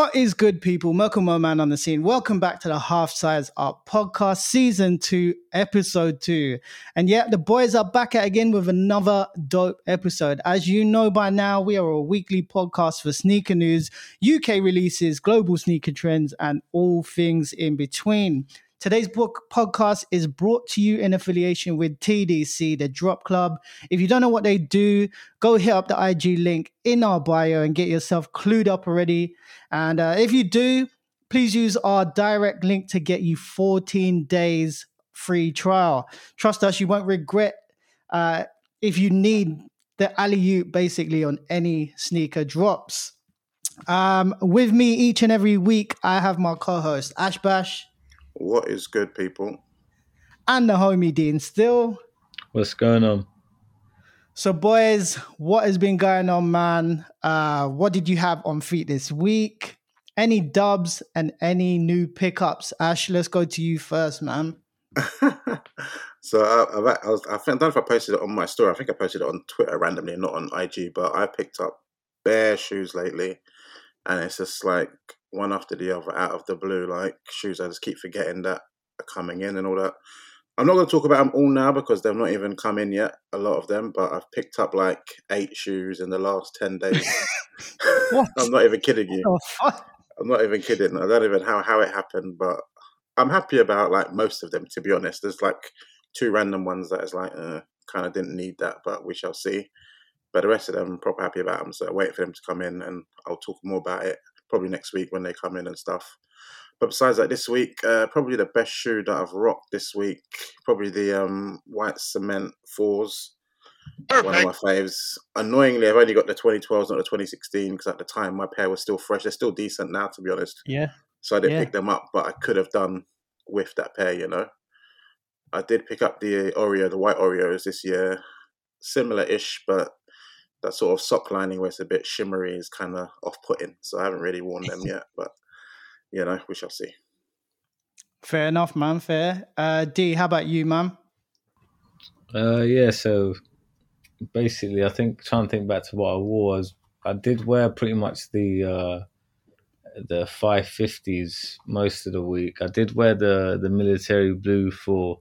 What is good, people? Merkle Man on the scene. Welcome back to the Half Size Up podcast, season two, episode two. And yeah, the boys are back at again with another dope episode. As you know by now, we are a weekly podcast for sneaker news, UK releases, global sneaker trends, and all things in between. Today's book podcast is brought to you in affiliation with TDC, the Drop Club. If you don't know what they do, go hit up the IG link in our bio and get yourself clued up already. And uh, if you do, please use our direct link to get you 14 days free trial. Trust us, you won't regret uh, if you need the alley oop basically on any sneaker drops. Um, with me each and every week, I have my co host, Ash Bash. What is good, people? And the homie Dean Still. What's going on? So, boys, what has been going on, man? Uh, what did you have on feet this week? Any dubs and any new pickups? Ash, let's go to you first, man. so I, I've, I, was, I don't know if I posted it on my story. I think I posted it on Twitter randomly, not on IG. But I picked up bare shoes lately, and it's just like one after the other out of the blue. Like shoes, I just keep forgetting that are coming in and all that. I'm not going to talk about them all now because they've not even come in yet. A lot of them, but I've picked up like eight shoes in the last ten days. I'm not even kidding you. I'm not even kidding. I don't even know how it happened, but I'm happy about like most of them. To be honest, there's like two random ones that is like uh, kind of didn't need that, but we shall see. But the rest of them, I'm proper happy about them. So I wait for them to come in, and I'll talk more about it probably next week when they come in and stuff. But besides that, this week, uh, probably the best shoe that I've rocked this week, probably the um, white cement fours. Perfect. One of my faves. Annoyingly, I've only got the 2012s, not the 2016, because at the time my pair was still fresh. They're still decent now, to be honest. Yeah. So I didn't yeah. pick them up, but I could have done with that pair, you know. I did pick up the Oreo, the white Oreos this year. Similar ish, but that sort of sock lining where it's a bit shimmery is kind of off putting. So I haven't really worn them yet, but you know, we shall see. Fair enough, man. Fair. Uh, D, how about you, man? Uh, yeah. So basically, I think trying to think back to what I wore was I did wear pretty much the uh, the five fifties most of the week. I did wear the the military blue for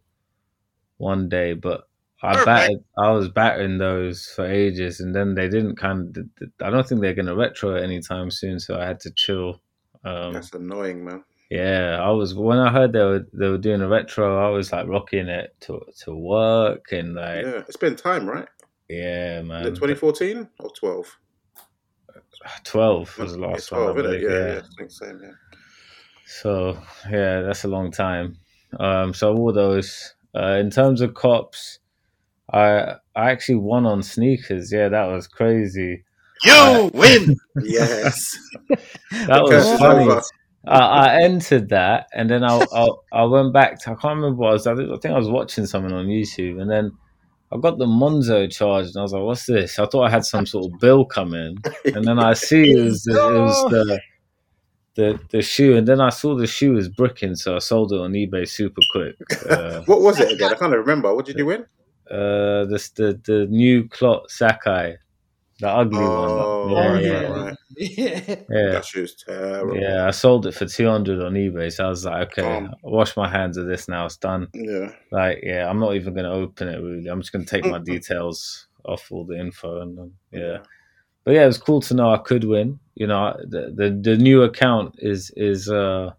one day, but I battered, I was battering those for ages, and then they didn't kind of. I don't think they're going to retro it anytime soon, so I had to chill. Um, That's annoying, man. Yeah, I was when I heard they were they were doing a retro, I was like rocking it to to work and like. Yeah, it's been time, right? Yeah, man. Twenty fourteen or twelve. Twelve was the last 12, one. Yeah, yeah, yeah. I think same, yeah. So yeah, that's a long time. Um, so all those. Uh, in terms of cops, I I actually won on sneakers. Yeah, that was crazy. You uh, win. yes, that was funny. I, I, entered that, and then I, I, I went back to I can't remember what I was. I think I was watching something on YouTube, and then I got the Monzo charged, and I was like, "What's this?" I thought I had some sort of bill coming, and then I see it was the, it was the the the shoe, and then I saw the shoe was bricking, so I sold it on eBay super quick. Uh, what was it again? I can't remember. What did you win? Uh, this the the new clot Sacai, the ugly oh, one. Yeah, yeah, right. yeah. yeah. That shoe's terrible. Yeah, I sold it for two hundred on eBay. So I was like, okay, um, wash my hands of this now. It's done. Yeah. Like, yeah, I'm not even gonna open it. Really, I'm just gonna take my details off all the info and um, yeah. But yeah, it was cool to know I could win. You know, the the, the new account is is uh.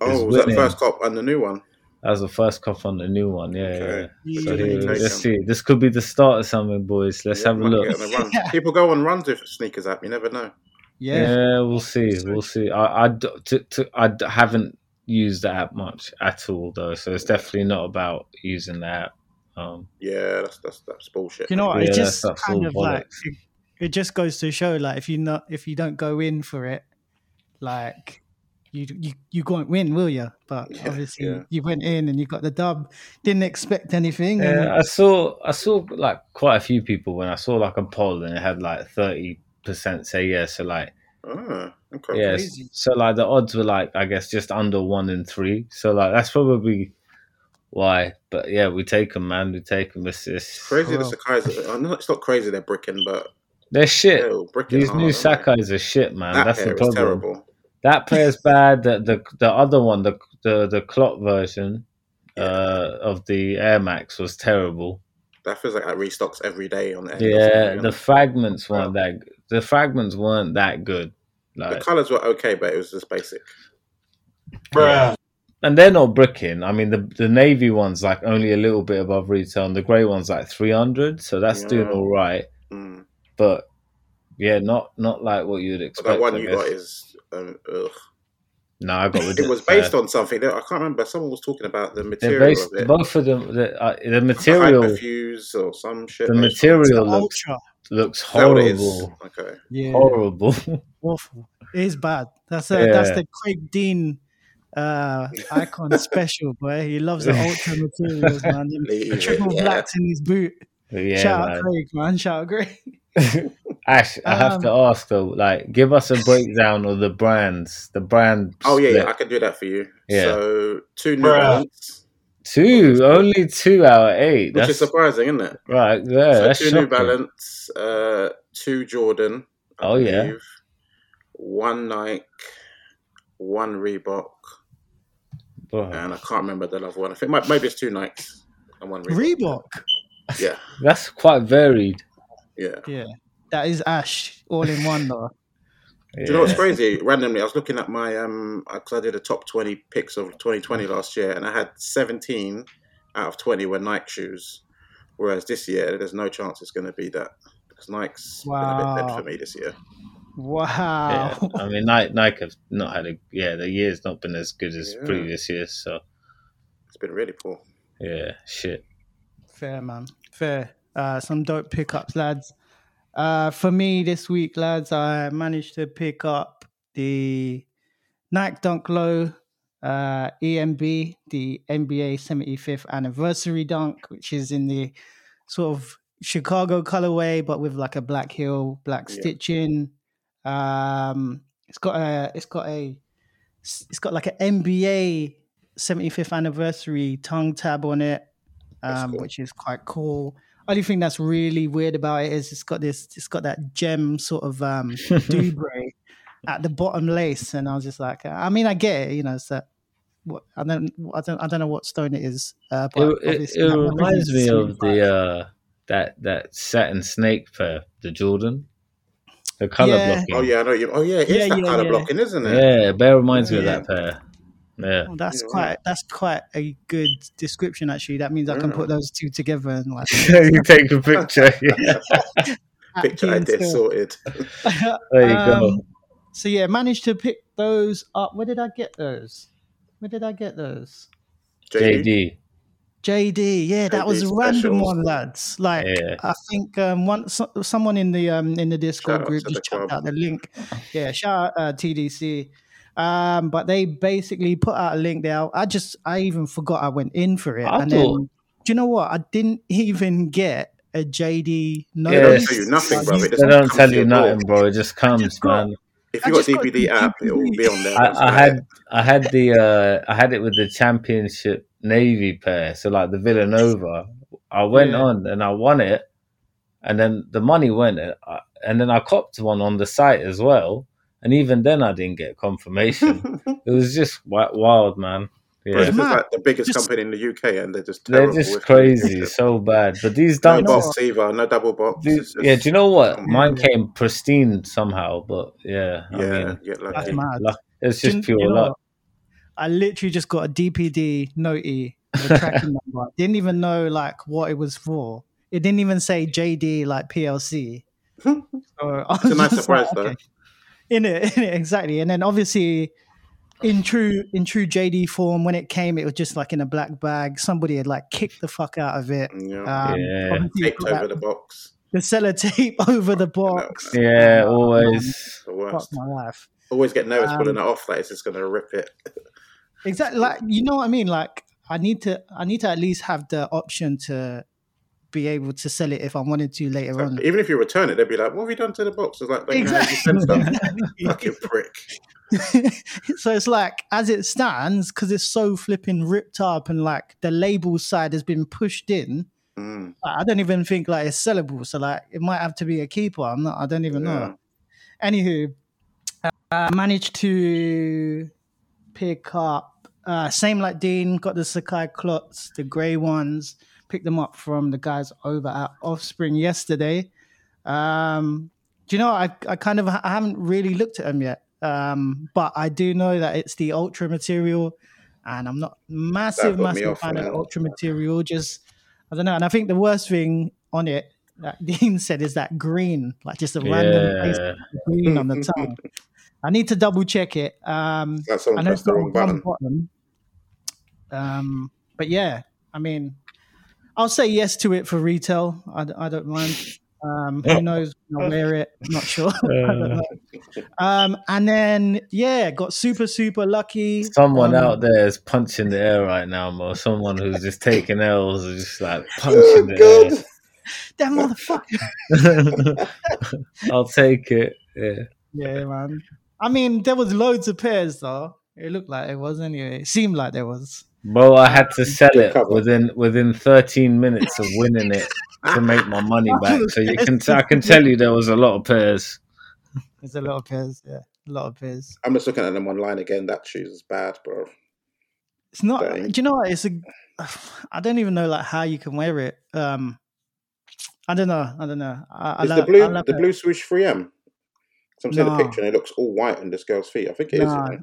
Oh, is was winning. that the first cop and the new one? That was the first cup on the new one. Yeah, okay. yeah. So here, let's see. This could be the start of something, boys. Let's yeah, have a look. People go on runs with sneakers app. You never know. Yeah, yeah we'll see. We'll see. I, I, to, to, I haven't used the app much at all, though. So it's definitely not about using the app. Um, yeah, that's that's that's bullshit. You know what? Yeah, it just kind of like it, it just goes to show, like if you not if you don't go in for it, like you you you won't win, will you? But yeah, obviously yeah. you went in and you got the dub. Didn't expect anything. Yeah, and... I saw I saw like quite a few people when I saw like a poll and it had like thirty percent say yes. So like, oh, okay. yeah. So like the odds were like I guess just under one in three. So like that's probably why. But yeah, we take them, man. We take them. It's, it's crazy. Oh. The Sacai's. I know it's not crazy they're bricking, but they're shit. These new Sacai's are shit, man. That that's the problem. Terrible that pair's bad. The, the the other one, the the the clock version uh, of the Air Max was terrible. That feels like that restocks every day on the Yeah, the fragments weren't that. The fragments weren't that good. the colors were okay, but it was just basic. Bruh. and they're not bricking. I mean, the the navy one's like only a little bit above retail, and the grey one's like three hundred. So that's doing all right. Mm. But yeah, not not like what you'd But expect. that one I you guess. got is. Um, ugh. no, I got It was based on something. I can't remember. Someone was talking about the material based of it. both of them. The, uh, the The material, hyperfuse or some shit. the material The looks Ultra. looks Is that what it is? horrible, Okay. Yeah. horrible. Awful. It is bad. That's a, that's the Craig Dean uh icon special, boy. He loves the ultra materials, man. Them Leave it, triple yeah. blacks in his boot. yeah, Shout out. Craig, man. Shout out Craig. Ash, I have to Um, ask though, like, give us a breakdown of the brands, the brand. Oh yeah, split. yeah, I can do that for you. Yeah. So two New Bruh. Balance, two, only two out of eight. which That's is surprising, isn't it? right. Yeah, so that's two shocking. New Balance, uh, two Jordan. I Oh, yeah. One Nike, one Reebok, Bro, and I can't remember the other one. I think maybe it's two Nikes and one Reebok. Reebok. Yeah, that's quite varied. yeah. Yeah. That is Ash all in one though. Do you know what's crazy? Randomly, I was looking at my um because I did a top twenty picks of 2020 last year, and I had 17 out of 20 were Nike shoes, whereas this year there's no chance it's going to be that because Nike's been a bit dead for me this year. Wow. Yeah, I mean, Nike, Nike have not had a yeah. The year's not been as good as Yeah. previous years. So It's been really poor. yeah, shit. Fair, man. Fair. Uh, some dope pickups, lads. Uh, for me this week, lads, I managed to pick up the Nike Dunk Low uh, EMB, the NBA 75th anniversary dunk, which is in the sort of Chicago colorway, but with like a black heel, black Yeah. stitching. Um, it's got a, it's got a, it's got like an NBA 75th anniversary tongue tab on it, um, cool. which is quite cool. Only thing that's really weird about it is it's got this, it's got that gem sort of um, dubre at the bottom lace, and I was just like, I mean, I get it, you know, it's that. What, I don't, I don't, I don't know what stone it is. Uh, but It, it, obviously it that reminds me of the uh, that that satin snake pair, the Jordan, the color Yeah. blocking. Oh yeah, I know you. Oh yeah, it is Yeah, that yeah, kind of yeah. blocking, isn't it? Yeah, bear reminds me of that pair. Yeah. Oh, that's Yeah, quite that's quite a good description actually. That means I can Yeah. put those two together and like you take a picture. Picture Key and idea Skill. sorted. There you go. Um, So yeah, managed to pick those up. Where did I get those? Where did I get those? JD. JD. JD, yeah, that was a random one, lads. Like Yeah. I think um, one so, someone in the um in the Discord Shout group just the chucked out the link. Yeah, shout out uh, TDC. Um, but they basically put out a link there. I just I even forgot I went in for it, I and thought- then do you know what? I didn't even get a JD They Yeah, don't tell you nothing, bro. It They don't tell you your door. nothing, bro. It just comes, just got- man. If you got just got DVD the app, it will be on there. I, I had. I had the uh I had it with the championship navy pair, so like the Villanova. I went Yeah. on and I won it, and then the money went, and, I, and then I copped one on the site as well, and even then I didn't get confirmation. it was just wild, man. Yeah, this is like the biggest Just- company in the UK, and they're just they're just crazy, so bad. But these No dunks, box either, no double box. these- It's just- yeah. Do you know what? Yeah. Mine came pristine somehow, but yeah, I yeah, mean, get That's mad. luck, it's Do just you- pure you know luck. what? I literally just got a DPD notey with a tracking number. Didn't even know like what it was for. It didn't even say JD like PLC. So I It's a was nice surprise, like, though. okay. In it, in it, exactly. And then obviously, in true in true JD form, when it came, it was just like in a black bag. Somebody had like kicked the fuck out of it. Yeah. Um, Yeah. Taped over that- the box. the sellotape over the box. Yeah, Um, always. The Fuck my life. Always get nervous Um, pulling it off, like it's just gonna rip it. Exactly. Like you know what I mean. Like I need to. I need to at least have the option to be able to sell it if I wanted to later on. Even if you return it, they'd be like, "What have you done to the box?" It's like, "Don't you know stuff." Fucking prick. so it's like as it stands because it's so flipping ripped up and like the label side has been pushed in Mm, i don't even think like it's sellable so like it might have to be a keeper i'm not i don't even yeah. know anywho I managed to pick up uh, same like Dean. Got the Sacai clots, the grey ones. Picked them up from the guys over at Offspring yesterday. Um, do you know? I I kind of I haven't really looked at them yet, um, but I do know that it's the ultra material, and I'm not massive That put me massive fan of man. ultra material. Just I don't know, and I think the worst thing on it that Dean said is that green, like just a random place Yeah. green on the tongue. I need to double check it. Um, Like I know it's the wrong on button. bottom. Um, but yeah, I mean, I'll say yes to it for retail. I don't mind. Um, who knows? I'll wear it. Not sure. I know. Um, and then yeah, got super super lucky. Someone Um, out there is punching the air right now, Mo. Someone who's just taking L's is just like Oh, punching the God. That motherfucker. air. I'll take it. Yeah. yeah, man. I mean, there was loads of pairs though. It looked like it was anyway. It seemed like there was. Bro, I had to sell it within within 13 minutes of winning it to make my money back. So you can I can tell you there was a lot of pairs. There's a lot of pairs. Yeah, a lot of pairs. I'm just looking at them online again. That shoes is bad, bro. It's not. Dang. Do you know what? It's a. I don't even know like how you can wear it. Um, I don't know. I don't know. I, I Is lo- the blue I love the it. blue swoosh 3M? So I'm seeing No. the picture and it looks all white on this girl's feet. I think it is. No. isn't it?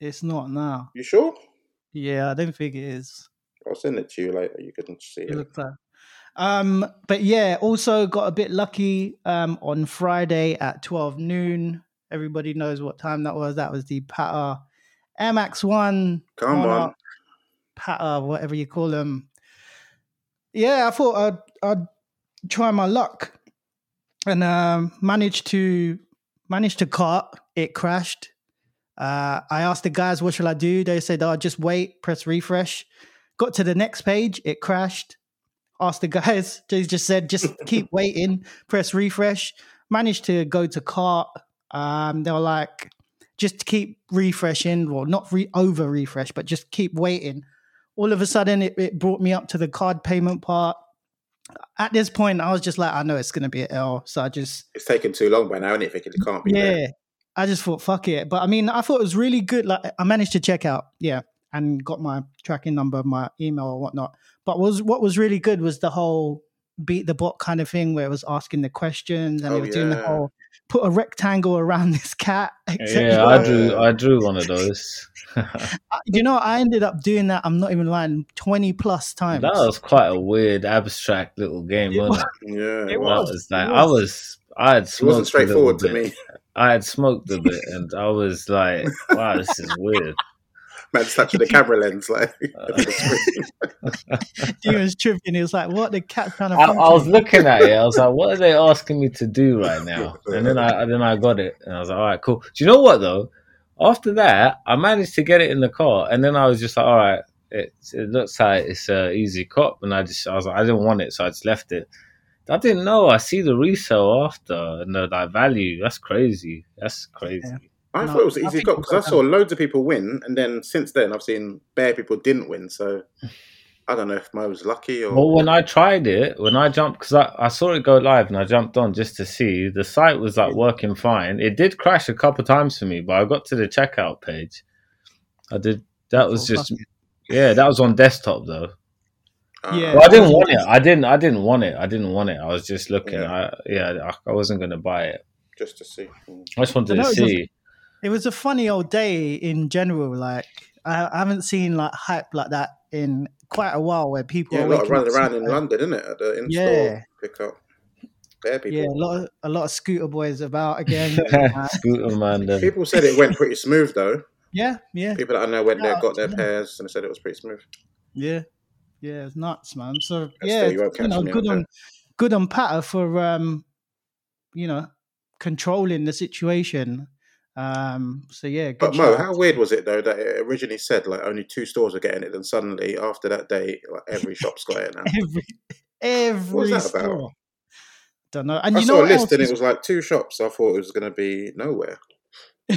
It's not now. You sure? Yeah, I don't think it is. I'll send it to you later. You can see It it. looks like. Um, but yeah, also got a bit lucky. Um, on Friday at twelve noon. Everybody knows what time that was. That was the Patta MX One Come on. Patta, whatever you call them. Yeah, I thought I'd, I'd try my luck, and um, managed to managed to cart. It crashed. Uh, I asked the guys, "What shall I do?" They said, "Oh, just wait, press refresh." Got to the next page, it crashed. Asked the guys, they just said, "Just keep waiting, press refresh." Managed to go to cart. Um, they were like, "Just keep refreshing, well, not re- over refresh, but just keep waiting." all of a sudden it, it brought me up to the card payment part. At this point, I was just like, I know it's going to be an L. So I just, It's taken too long by now, and it thinking it can't be yeah, there. I just thought, fuck it. But I mean, I thought it was really good. Like, I managed to check out, yeah, and got my tracking number, my email, or whatnot. But was what was really good was the whole beat the bot kind of thing where it was asking the questions and Oh, it was doing the whole put a rectangle around this cat. Yeah, I drew I drew one of those. You know, I ended up doing that. I'm not even lying, twenty plus times. That was quite a weird, abstract little game, wasn't it? Yeah, It it was. was. was like it I was. was I had It wasn't straightforward to me. I had smoked a bit, and I was like, "Wow, this is weird." Man, just touching the camera lens, like. Uh, he was tripping. He was like, "What the cat trying to?" I, I was looking at it. I was like, "What are they asking me to do right now?" And then I then I got it, and I was like, "All right, cool." Do you know what though? After that, I managed to get it in the car, and then I was just like, "All right, it, it looks like it's a easy cop," and I just I was like, I didn't want it, so I just left it. I didn't know. I see the resale after and the like, value. That's crazy. That's crazy. Yeah. I No, thought it was I easy got because I saw loads of people win, and then since then I've seen bare people didn't win. So I don't know if Mo was lucky or. Well, when I tried it, when I jumped, because I, I saw it go live and I jumped on just to see, the site was like working fine. It did crash a couple times for me, but I got to the checkout page. I did, that was Oh, just, yeah, that was on desktop though. Uh, Yeah. Well, I didn't want it. I didn't, I didn't want it. I didn't want it. I was just looking. Yeah. I, yeah, I, I wasn't going to buy it. just to see. I just wanted I know, to it was- see. It was a funny old day in general. Like I, I haven't seen like hype like that in quite a while, where people Yeah, are a lot of running around in super- London, isn't it? At the in-store Yeah. pickup. People. Yeah, a lot of a lot of scooter boys about again. Scooter man. Then. People said it went pretty smooth though. yeah, yeah, People that I know went there, got their yeah. pairs, and they said it was pretty smooth. yeah, yeah. It's nuts, man. So That's yeah, you you know, good out on good on Patta for um, you know, controlling the situation. Um, so yeah, good But Mo, shout. how weird was it though that it originally said like only two stores were getting it, and suddenly after that day, like every shop's got it now. every every What was that about? store. Don't know. And I you saw know a list and is- it was like two shops. I thought it was going to be nowhere.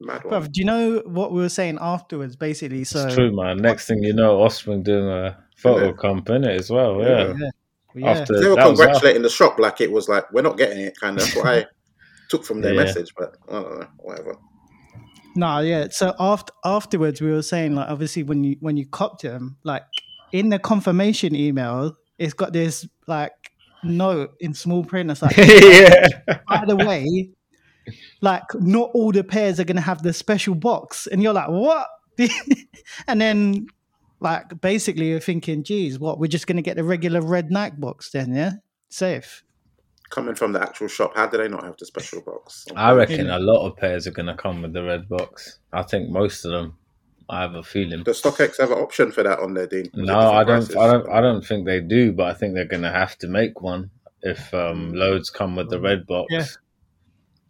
Mad one. Bruv, do you know what we were saying afterwards? Basically, so it's true, man. Next thing you know, Offspring doing a photo Yeah. comp in it as well. Yeah. Yeah. yeah, After They were that after- congratulating the shop like it was like we're not getting it, kind of. what I took from their Yeah. message, but I don't know, whatever. No, yeah. So after afterwards, we were saying like obviously when you when you copped them, like in the confirmation email, it's got this like note in small print. It's like, yeah. by the way, like not all the pairs are gonna have the special box, and you're like, what? and then like basically you're thinking, geez, what? We're just gonna get the regular red Nike box then, yeah? Safe. Coming from the actual shop, how do they not have the special box? I reckon a lot of pairs are going to come with the red box. I think most of them. I have a feeling. Does StockX have an option for that on their Dean? Is No, I don't. prices? I don't. I don't think they do. But I think they're going to have to make one if um, loads come with the red box. Yeah.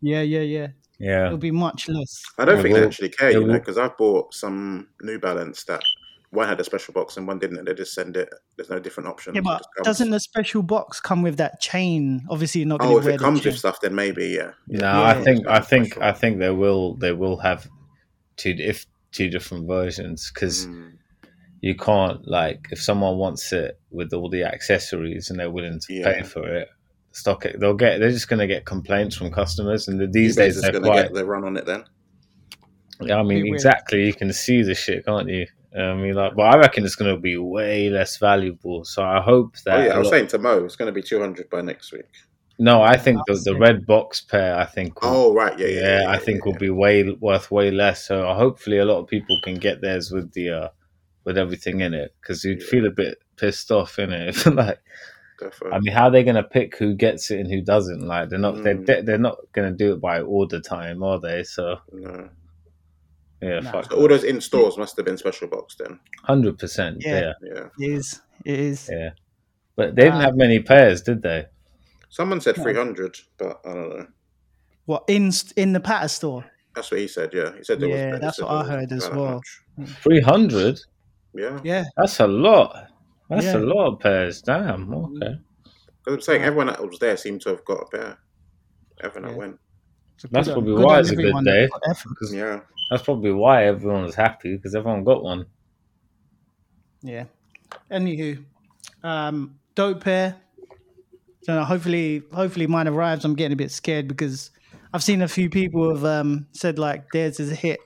Yeah, yeah, yeah. Yeah. It'll be much less. I don't It think they actually care, it you know, because I've bought some New Balance that one had a special box and one didn't, and they just send it. There's no different option. Yeah, but doesn't the special box come with that chain? Obviously, you're not going Oh, if wear it comes chain. with stuff, then maybe yeah. No, Yeah, I think. I think. special. I think they will. They will have two. If two different versions, because Mm, you can't like if someone wants it with all the accessories and they're willing to pay for it. Stock it. They'll get. They're just going to get complaints from customers, and these days they're going to quite. get the run on it then. Yeah, I mean, exactly. You can see the shit, can't you? I mean, like, but I reckon it's going to be way less valuable. So I hope that. Oh yeah, I a was lot- saying to Mo, it's going to be 200 by next week. no, I think the, the red box pair. I think. Will, Oh right, yeah, yeah, yeah. I think will be way worth way less. So hopefully, a lot of people can get theirs with the uh with everything in it because you'd Yeah. feel a bit pissed off in it. If, like, Definitely. I mean, how are they going to pick who gets it and who doesn't? Like, they're not Mm. they're they're not going to do it by order time, are they? So no. Yeah, Nah. fuck, So all those in stores must have been special box then. hundred percent. Yeah. Yeah, Yeah. It is. It is. yeah. But they didn't Uh, have many pairs, did they? Someone said No. 300, but I don't know. What in in the Patta store? That's what he said. Yeah, he said there Yeah, was. Yeah, that's what I heard as well. Three hundred. Yeah, Yeah. That's a lot. That's Yeah. a lot of pairs. Damn. Okay. because I'm saying everyone that was there seemed to have got a pair. Everyone Yeah. that went. That's good probably on- good why it's a good everyone day. that put effort. Yeah, That's probably why everyone was happy because everyone got one. Yeah. Anywho, um, dope pair. So hopefully, hopefully mine arrives. I'm getting a bit scared because I've seen a few people have um, said like theirs is a hit.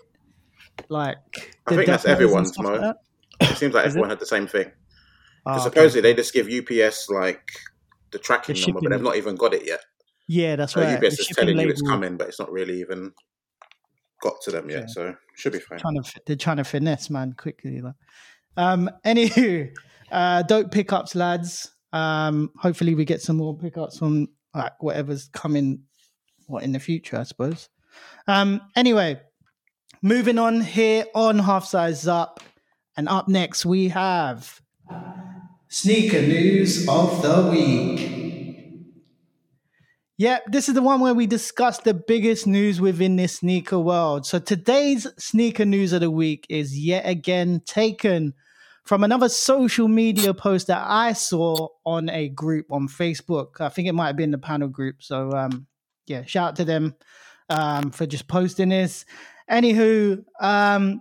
Like I think that's everyone's, stuff Mo. like that. it seems like Is it? everyone had the same thing. Oh, Because okay. supposedly they just give UPS like the tracking The number, but they've not even got it yet. Yeah, that's So right. UPS The is shipping telling you it's coming, but it's not really even got to them yet. Yeah. So should be fine. trying to they're trying to finesse man quickly. Like. Um, anywho, uh, dope pickups, lads. Um, hopefully we get some more pickups from like whatever's coming, what in the future, I suppose. Um, anyway, moving on here on half size up, and up next we have sneaker news of the week. Yeah, this is the one where we discuss the biggest news within this sneaker world. So today's sneaker news of the week is yet again taken from another social media post that I saw on a group on Facebook. I think it might have been the panel group. So um, yeah, shout out to them um, for just posting this. Anywho, um,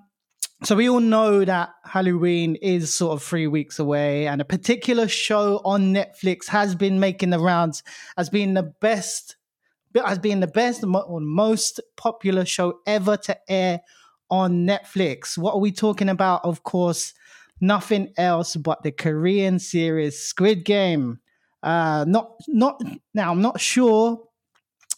so we all know that Halloween is sort of three weeks away, and a particular show on Netflix has been making the rounds as being the best, as being the best or most popular show ever to air on Netflix. What are we talking about? Of course, nothing else but the Korean series Squid Game. Uh, not, not now. I'm not sure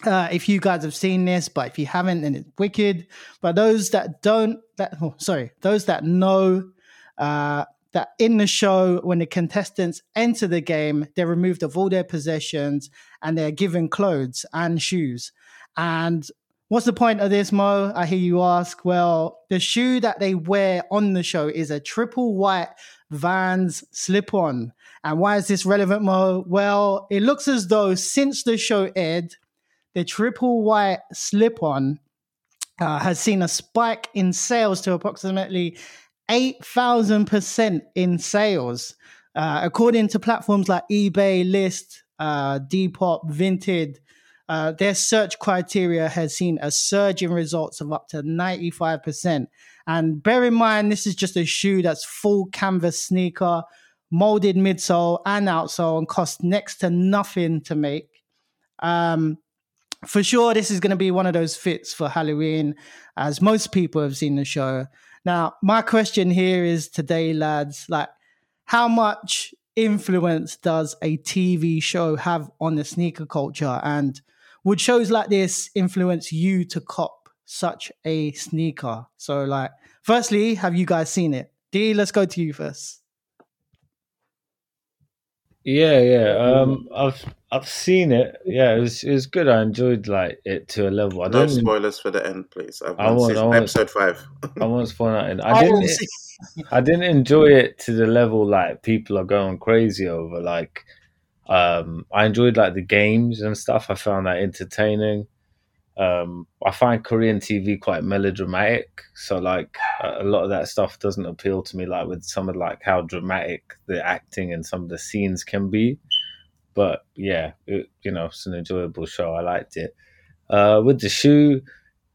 uh, if you guys have seen this, but if you haven't, then it's wicked. But those that don't, that oh, sorry, those that know uh, that in the show, when the contestants enter the game, they're removed of all their possessions and they're given clothes and shoes. And what's the point of this, Mo? I hear you ask. Well, the shoe that they wear on the show is a triple white Vans slip on. And why is this relevant, Mo? Well, it looks as though since the show aired, the triple white slip on uh, has seen a spike in sales to approximately 8,000% in sales. Uh, according to platforms like eBay, Lyst, uh, Depop, Vinted, uh, their search criteria has seen a surge in results of up to 95%. And bear in mind, this is just a shoe that's full canvas sneaker, molded midsole and outsole, and costs next to nothing to make. Um, for sure, this is going to be one of those fits for Halloween, as most people have seen the show. Now, my question here is today, lads, like, how much influence does a TV show have on the sneaker culture? And would shows like this influence you to cop such a sneaker? So, like, firstly, have you guys seen it? D, let's go to you first. Yeah, yeah. Um, I've I've seen it. Yeah, it was it was good. I enjoyed like it to a level. I No don't. spoilers for the end, please. I've I not I won't. episode five. I won't spoil that. I I didn't. will see- I didn't enjoy it to the level like people are going crazy over. Like, um, I enjoyed like the games and stuff. I found that entertaining. Um, I find Korean TV quite melodramatic, so like a lot of that stuff doesn't appeal to me. Like with some of like how dramatic the acting and some of the scenes can be. But yeah, it, you know, it's an enjoyable show. I liked it. Uh, with the shoe,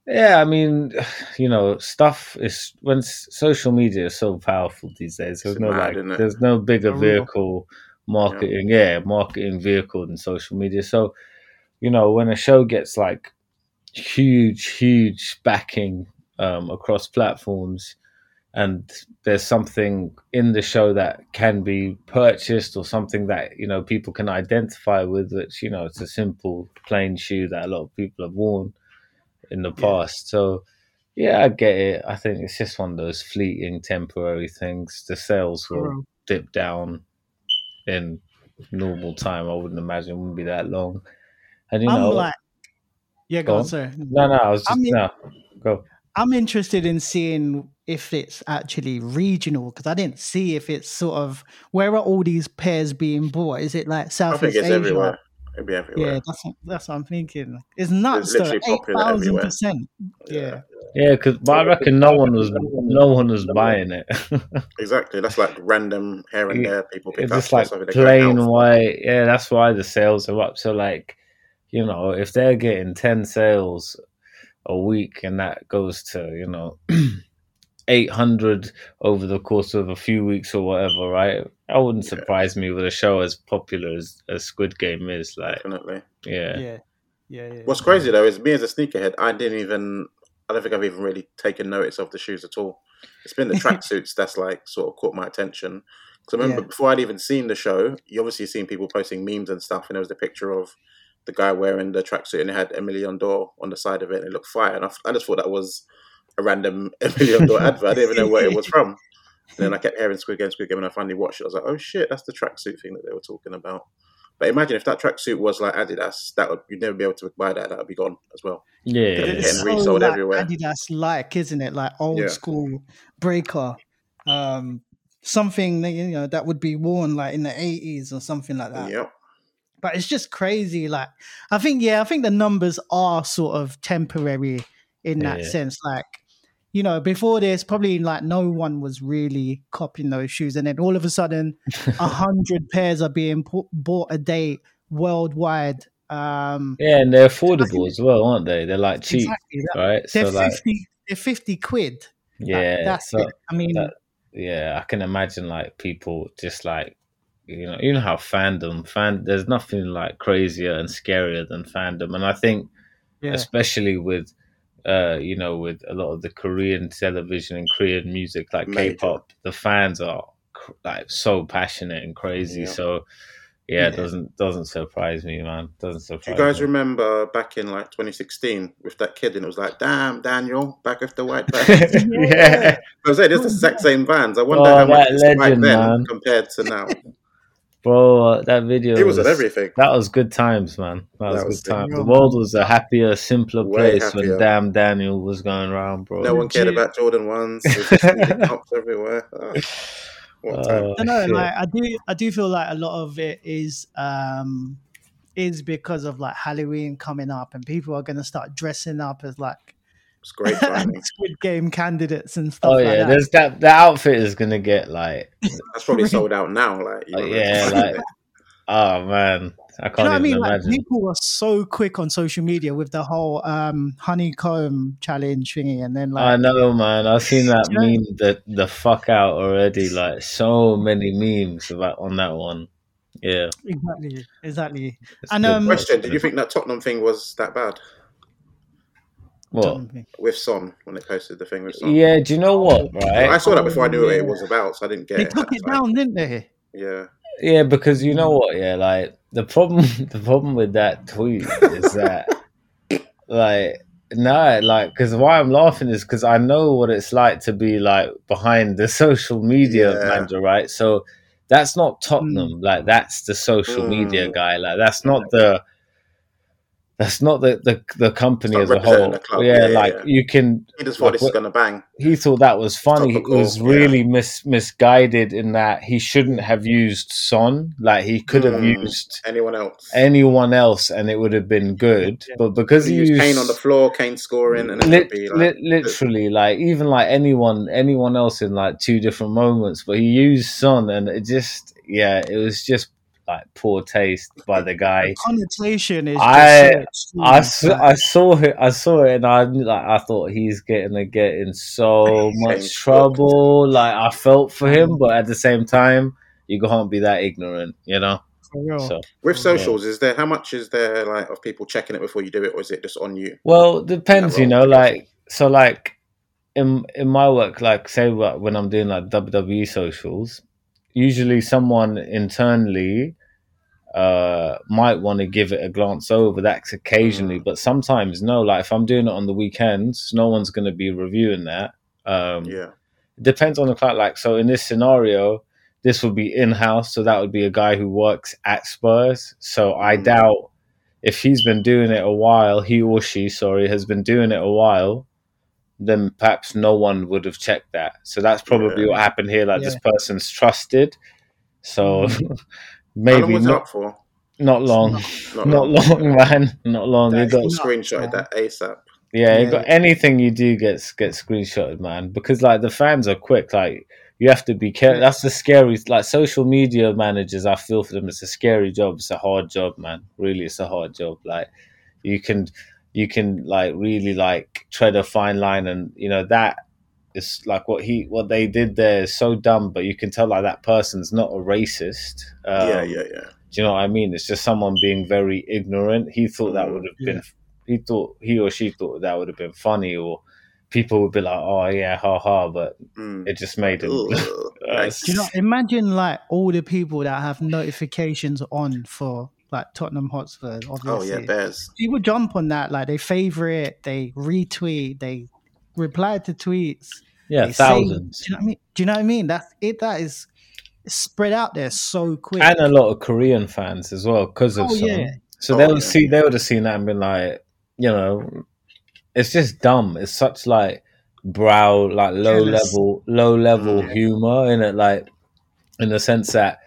yeah, I mean, you know, stuff is when social media is so powerful these days. There's It's no mad, like, there's no bigger For vehicle marketing, yeah. marketing vehicle than social media. So, you know, when a show gets like huge, huge backing um, across platforms, and there's something in the show that can be purchased or something that you know people can identify with, which you know it's a simple plain shoe that a lot of people have worn in the past. So yeah, I get it. I think it's just one of those fleeting, temporary things. The sales will dip down in normal time. I wouldn't imagine it wouldn't be that long. And you I'm know, like, yeah, Go go on, on. sorry. no, no, I was I just mean- no, go. I'm interested in seeing if it's actually regional because I didn't see if it's sort of where are all these pairs being bought? Is it like I Southeast think it's Asia? everywhere. It'd be everywhere. Yeah, that's what, that's what I'm thinking. It's nuts It's though. literally Eight popular thousand everywhere. percent. Yeah. Yeah, because but I reckon no one was no one was buying it. Exactly. That's like random here and there people pick it's up just like something they're going plain white. Yeah, that's why the sales are up. So like, you know, if they're getting ten sales a week and that goes to you know eight hundred over the course of a few weeks or whatever, right? That wouldn't Yeah. surprise me with a show as popular as, as Squid Game is. Like, Definitely. yeah, Yeah. Yeah. Yeah. What's crazy though is me as a sneakerhead, I didn't even. I don't think I've even really taken notice of the shoes at all. It's been the tracksuits that's like sort of caught my attention. Because I remember Yeah. before I'd even seen the show, you obviously seen people posting memes and stuff, and there was the picture of the guy wearing the tracksuit and it had a million door on the side of it, and it looked fire. And I, I just thought that was a random a million door advert. I didn't even know where it was from. And then I kept hearing Squid Game, Squid Game, and I finally watched it. I was like, oh shit, that's the tracksuit thing that they were talking about. But imagine if that tracksuit was like Adidas, that would you'd never be able to buy that. That would be gone as well. yeah, But yeah. it's getting so resold like everywhere. Adidas like, isn't it? Like old Yeah. school breaker. Um, something that you know that would be worn like in the eighties or something like that. Yep. But it's just crazy. Like I think, yeah, I think the numbers are sort of temporary in that Yeah. sense. Like, you know, before this, probably like no one was really copying those shoes, and then all of a sudden, a hundred pairs are being bought a day worldwide. Um, Yeah, and they're affordable as well, aren't they? They're like cheap, exactly. Right? They're So like, fifty. They're fifty quid. Yeah, that's so it. I mean, that- yeah, I can imagine like people just like you know, you know how fandom fan. There's nothing like crazier and scarier than fandom, and I think yeah, especially with uh, you know, with a lot of the Korean television and Korean music like Major. K-pop, the fans are cr- like so passionate and crazy. Yeah. So yeah, it doesn't doesn't surprise me, man. Doesn't Do surprise. you guys me. remember back in like 2016 with that kid and it was like, damn, Daniel, back with the white bag. yeah. I was saying, it's the exact same vans. I wonder Oh, how much that it's back legend, then man. compared to now. Bro, uh, that video It was at everything. That was good times, man. That was That was good times. the- The world was a happier, simpler Way place happier. when Damn Daniel was going around, bro. No one cared Legit. about Jordan ones. It just everywhere. Oh, what a time. I don't know. Like I do, I do feel like a lot of it is um is because of like Halloween coming up, and people are going to start dressing up as like It's great timing. Squid Game candidates and stuff oh yeah, that. there's that. The outfit is gonna get like, That's probably sold out now. Like, you Oh, know, yeah, like oh man, I can't You know what I even mean? Like people are so quick on social media with the whole um honeycomb challenge thingy, and then like I know, man. I've seen that Do you know- meme, the the fuck out already. Like so many memes about on that one. Yeah. Exactly, exactly. It's And, um, Question: Did you think that Tottenham thing was that bad what? with Son when they posted the thing with Son? Yeah, do you know what, right? I saw that before I knew what it was about, so I didn't get They it. took it Like, down, didn't they? Yeah. Yeah, because you know what, yeah, like the problem the problem with that tweet is that like no, like because why I'm laughing is because I know what it's like to be like behind the social media Yeah. manager, right? So that's not Tottenham, like that's the social Mm. media guy, like that's not the that's not the the, the company as a whole. representing the Yeah, yeah, yeah, like yeah. you can He just thought Like, this what- is gonna bang. he thought that was funny. He Topical, was yeah. really mis- misguided in that he shouldn't have used Son. Like he could have Mm. used Anyone else? anyone else, and it would have been good. Yeah. But because he he used used Kane on the floor, Kane scoring, and then lit- it'd be like, lit- literally, like even like anyone, anyone else in like two different moments, but he used Son, and it just, yeah, it was just like poor taste by the guy. Connotation is. I- just so I, extreme. s- I saw it. I saw it, and I like. I thought he's getting uh, to get in so much trouble. Like I felt for him, mm. but at the same time, you can't be that ignorant, you know. So with Yeah. socials, is there how much is there like of people checking it before you do it, or is it just on you? well, depends, you know. Like so, like in in my work, like say when I'm doing like WWE socials, usually someone internally uh might want to give it a glance over that's occasionally Mm. but sometimes no like if i'm doing it on the weekends no one's going to be reviewing that um Yeah, it depends on the client like so in this scenario this would be in-house so that would be a guy who works at spurs so i Mm. doubt if he's been doing it a while he or she sorry has been doing it a while then perhaps no one would have checked that so that's probably Yeah. what happened here like Yeah. this person's trusted so how long maybe was it not, up for? not long Not, not long man not long That you got People screenshotted that ASAP. yeah, you Yeah. got anything you do gets gets screenshotted, man. Because like the fans are quick. Like you have to be careful. Yeah. That's the scary. Like social media managers, I feel for them. It's a scary job. It's a hard job, man. Really, it's a hard job. Like you can you can like really like tread a fine line, and you know that is like what he what they did there is so dumb. But you can tell like that person's not a racist. Um, yeah, yeah, yeah. do you know what I mean? It's just someone being very ignorant. He thought that Mm, would have been, he thought, he or she thought that would have been funny, or people would be like, oh, yeah, ha ha, but Mm. it just made him. Ugh. Uh, Do you know? Imagine like all the people that have notifications on for like Tottenham Hotspur. Obviously, oh yeah, Bears. people jump on that. Like they favorite, they retweet, they reply to tweets. yeah, they say- thousands. do you know what I mean? Do you know what I mean? That's it. That is spread out there so quick. And a lot of Korean fans as well, because of Oh, some. yeah. So Oh, they would yeah. see, they would have seen that and been like, you know, it's just dumb. It's such like brow, like low Careless. level, low level Mm. humor in it, like in the sense that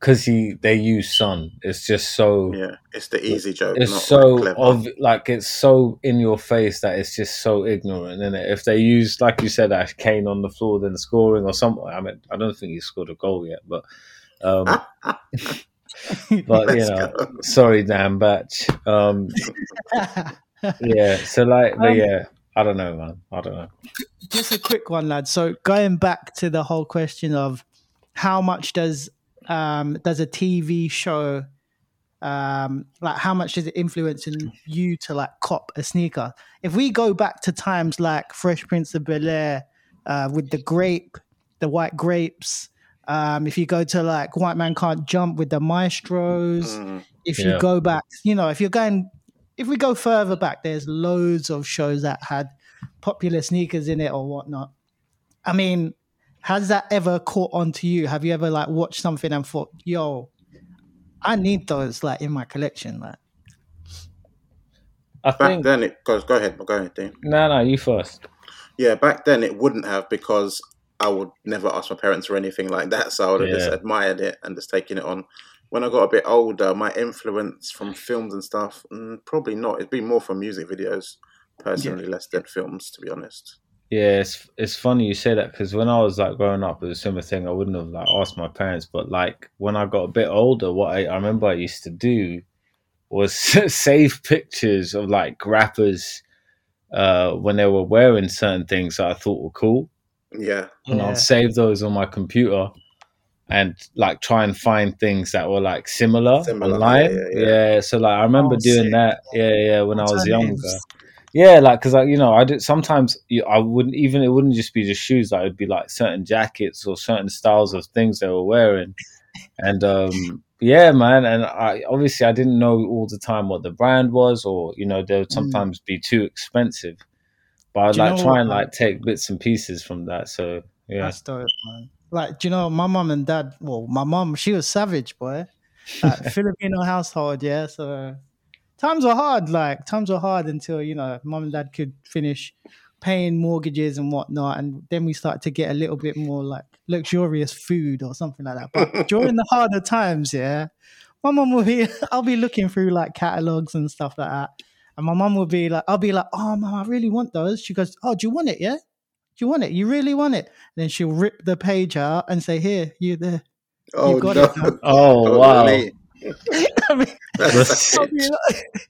because he they use Son, it's just so Yeah, it's the easy joke. it's not so like clever. of like it's so in your face that it's just so ignorant in it if they use like you said Ash Kane on the floor then scoring or something I mean I don't think he scored a goal yet but um but you know go. sorry Dan Batch um yeah so like but Um, yeah I don't know man I don't know Just a quick one, lad. So going back to the whole question of how much does um does a TV show um like how much does it influence in you to like cop a sneaker? If we go back to times like Fresh Prince of Bel Air uh, with the grape, the white grapes. Um, if you go to like White Man Can't Jump with the Maestros, Mm. if Yeah. you go back, you know, if you're going, if we go further back, there's loads of shows that had popular sneakers in it or whatnot. I mean, has that ever caught on to you? Have you ever like watched something and thought, yo, I need those like in my collection? Like, I Back think then, it goes. Go ahead, go ahead, Dean. no no you first Yeah, back then it wouldn't have because I would never ask my parents for anything like that. So I would have just admired it and just taken it on. When I got a bit older, my influence from films and stuff, mm, probably not. It'd be more from music videos, personally, less than films, to be honest. Yeah, it's it's funny you say that because when I was like growing up, it was a similar thing. I wouldn't have like asked my parents, but like when I got a bit older, what I, I remember I used to do was save pictures of like rappers uh, when they were wearing certain things that I thought were cool, Yeah, and Yeah. I'd save those on my computer. and like try and find things that were like similar, Similar, online. yeah, Yeah, yeah, yeah. so like I remember Oh, doing sick. that. Yeah, yeah, when I was younger. Yeah, like because I, you know, I did sometimes. You, I wouldn't even. It wouldn't just be just shoes. Like, it would be like certain jackets or certain styles of things they were wearing, and um, yeah, man. And I obviously I didn't know all the time what the brand was, or you know, they would Mm. sometimes be too expensive. But I'd like try what, and man? like take bits and pieces from that. So yeah, That's dope, man. Like, do you know, my mom and dad, well, my mom, she was savage, boy. Like, Filipino household, yeah. So times were hard. Like, times were hard until, you know, mom and dad could finish paying mortgages and whatnot. And then we started to get a little bit more like luxurious food or something like that. But during the harder times, yeah, my mom will be, I'll be looking through like catalogs and stuff like that. And my mom will be like, I'll be like, oh, mom, I really want those. She goes, oh, do you want it? Yeah. Do you want it? You really want it? And then she'll rip the page out and say, here, you there. Oh got no! it. Oh, wow. Lee. I mean, That's I'll be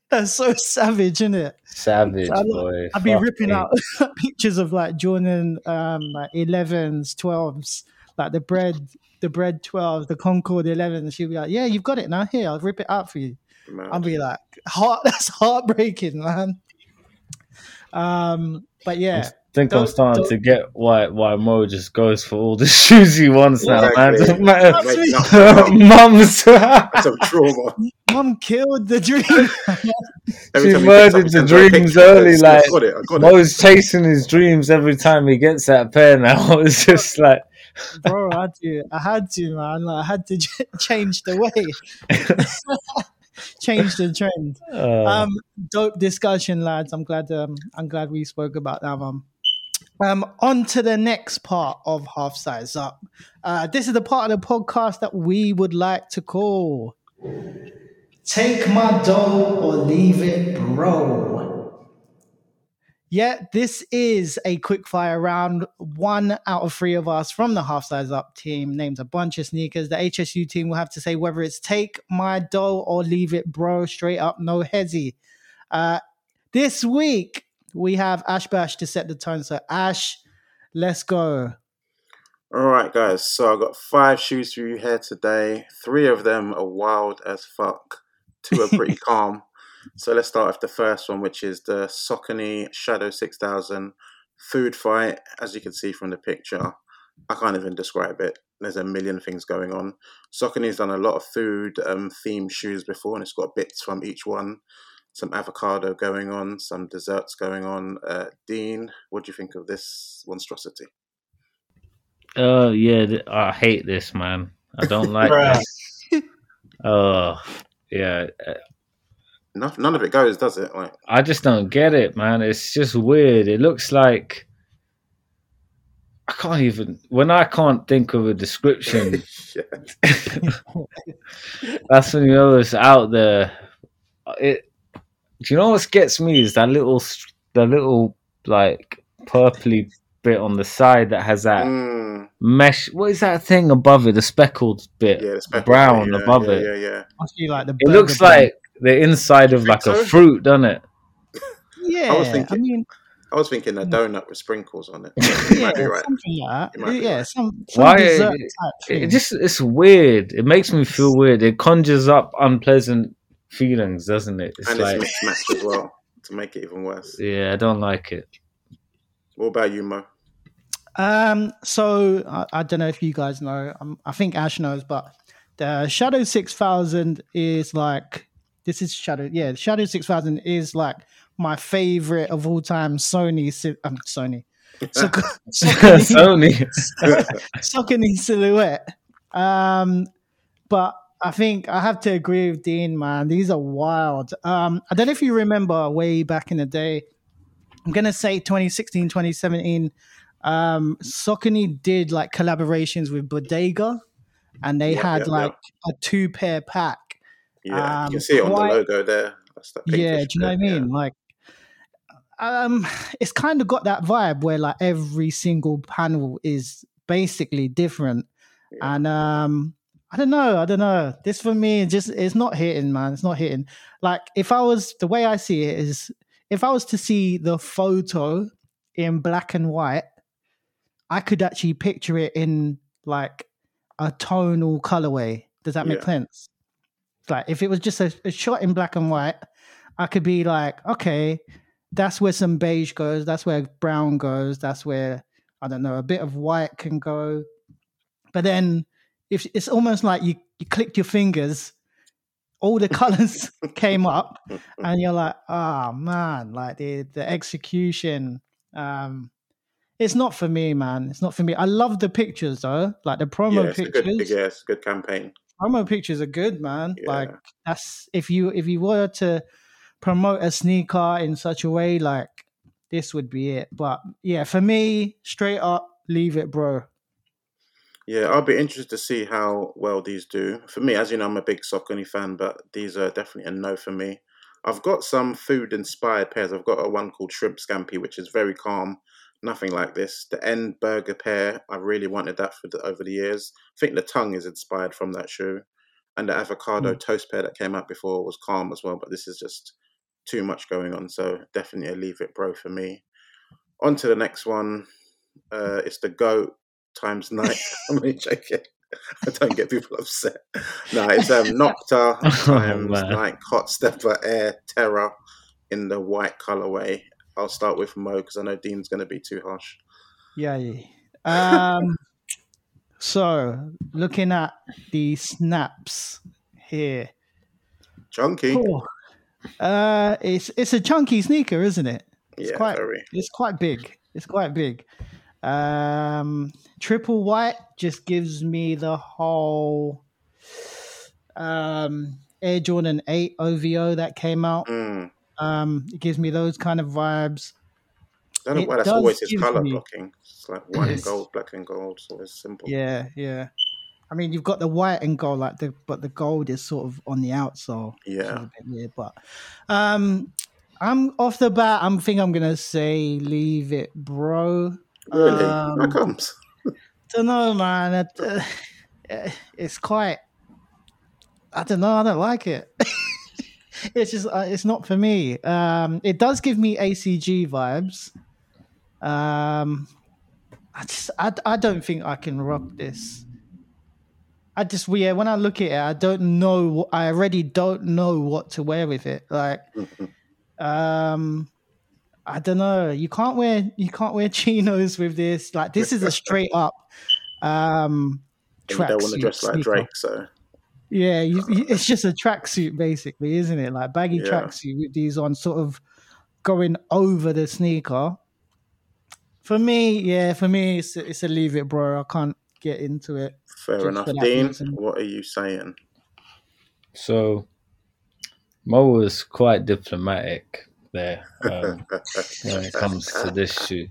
that's so savage, isn't it? savage So I boy. I'll be Fuck ripping me. out pictures of like Jordan um like 11s, 12s, like the bread, the bread 12s, the Concord 11s. She'd be like, Yeah, you've got it now. Here, I'll rip it out for you. Man. I'll be like, heart that's heartbreaking, man. Um, but yeah. I think I'm Don't- starting don't- to get why why Mo just goes for all the shoes he wants now, man. Exactly. Doesn't matter. That's Mate, me. no, Mum's That's a trauma. Mom killed the dream. Every She time he picks murdered the sends her a dreams early, Yes, like- I got it. I got it. Mo's chasing his dreams every time he gets that pair now. It's just like bro. I had to, I had to, man. Like, I had to ch- change the way, change the trend. uh, Um, dope discussion, lads. I'm glad. Um, I'm glad we spoke about that one. Um, on to the next part of Half Size Up. Uh, this is the part of the podcast that we would like to call "Take My Dough or Leave It, Bro." Yeah, this is a quick fire round. One out of three of us from the Half Size Up team names a bunch of sneakers. The HSU team will have to say whether it's take my dough or leave it, bro. Straight up, no hezzy. Uh, this week we have Ash Bash to set the tone. So Ash, let's go. All right, guys. So I got five shoes for you here today. Three of them are wild as fuck. Two are pretty calm. So let's start with the first one, which is the Saucony Shadow 6000 Food Fight. As you can see from the picture, I can't even describe it. There's a million things going on. Saucony's done a lot of food um, themed shoes before, and it's got bits from each one. Some avocado going on, some desserts going on. Uh, Dean, what do you think of this monstrosity? uh, yeah, th- I hate this, man. I don't like this. Oh, yeah. uh, None, none of it goes, does it? Like, I just don't get it, man. It's just weird. It looks like I can't even when I can't think of a description. that's when you know it's out there. It. Do you know what gets me is that little, st- the little like purpley bit on the side that has that Mm, mesh. What is that thing above it? The speckled bit, yeah, the speckled brown bit, yeah, above yeah, it. Yeah, yeah. Must like the. It looks burger like the inside of think like a fruit, doesn't it? Yeah, I was I thinking- mean, I was thinking a donut with sprinkles on it. yeah, You might right. something like that. Yeah, right. some, some Why- dessert it- type It just it's weird. It makes me feel weird. It conjures up unpleasant feelings, doesn't it? It's and like it's mixed match as well to make it even worse. yeah, I don't like it. What about you, Mo? Um, so I, I don't know if you guys know. Um, I think Ash knows, but the Shadow Six Thousand is like this is Shadow. Yeah, Shadow Six Thousand is like my favorite of all time. Sony, si- um, Sony, so, Saucony, Sony. Saucony silhouette. Um, but I think I have to agree with Dean, man. These are wild. Um, I don't know if you remember way back in the day. I'm gonna say 2016, 2017. Um, Saucony did like collaborations with Bodega, and they Yeah, had yeah, yeah. like a two pair pack. Yeah, you Um, can see it on quite- the logo there. Yeah, do you know what I yeah. mean? Like, um, it's kind of got that vibe where like every single panel is basically different, Yeah. and um, I don't know, I don't know. This for me, just it's not hitting, man. It's not hitting. Like, if I was the way I see it is, if I was to see the photo in black and white, I could actually picture it in like a tonal colorway. Does that make Yeah. sense? Like if it was just a, a shot in black and white, I could be like, okay, that's where some beige goes, that's where brown goes, that's where I don't know, a bit of white can go. But then if it's almost like you, you clicked your fingers, all the colors came up, and you're like, oh man, like the the execution. Um it's not for me, man. It's not for me. I love the pictures though, like the promo yeah, pictures good, yeah, good campaign. promo pictures are good, man. Like that's if you if you were to promote a sneaker in such a way, like this would be it. But yeah, for me, straight up, leave it, bro. Yeah, I'll be interested to see how well these do. For me, as you know, I'm a big Saucony fan, but these are definitely a no for me. I've got some food inspired pairs. I've got a one called Shrimp Scampi, which is very calm, nothing like this. The End Burger pair, I really wanted that for the, over the years. I think the tongue is inspired from that shoe. And the avocado toast pair that came out before was calm as well, but this is just too much going on. So definitely a leave it, bro, for me. On to the next one. Uh, it's the GOAT times Nike. I'm only joking. I don't get people upset. No, it's um, Nocta times man. Nike Hot Stepper Air Terra in the white colorway. I'll start with Mo because I know Dean's going to be too harsh. Yeah. yeah. Um. so looking at the snaps here, Chunky. oh, uh, it's it's a chunky sneaker, isn't it? It's yeah, quite very. it's quite big. It's quite big. Um, triple white just gives me the whole um, Air Jordan 8 OVO that came out. Mm. Um, it gives me those kind of vibes. I don't know why that's always his color me- blocking. It's like white and gold, black and gold. So it's simple. Yeah, yeah. I mean, you've got the white and gold, like the but the gold is sort of on the outsole. Yeah. a bit weird, but um, I'm off the bat. I'm think I'm gonna say leave it, bro. Really? Um, How comes? don't know, man. It, uh, it's quite. I don't know. I don't like it. it's just. Uh, it's not for me. Um, it does give me ACG vibes. Um, I just. I. I don't think I can rock this. I just. Yeah. When I look at it, I don't know. I already don't know what to wear with it. Like. Um. I don't know. You can't wear you can't wear chinos with this. Like this is a straight up um And you don't want to tracksuit dress like sneaker. Drake, so Yeah, you, you- it's just a tracksuit basically, isn't it? Like baggy Yeah. tracksuit with these on, sort of going over the sneaker. For me, yeah, for me, it's a, it's a leave it, bro. I can't get into it. fair enough. Dean, reason. what are you saying? So Mo was quite diplomatic there um, when it comes to this shoe.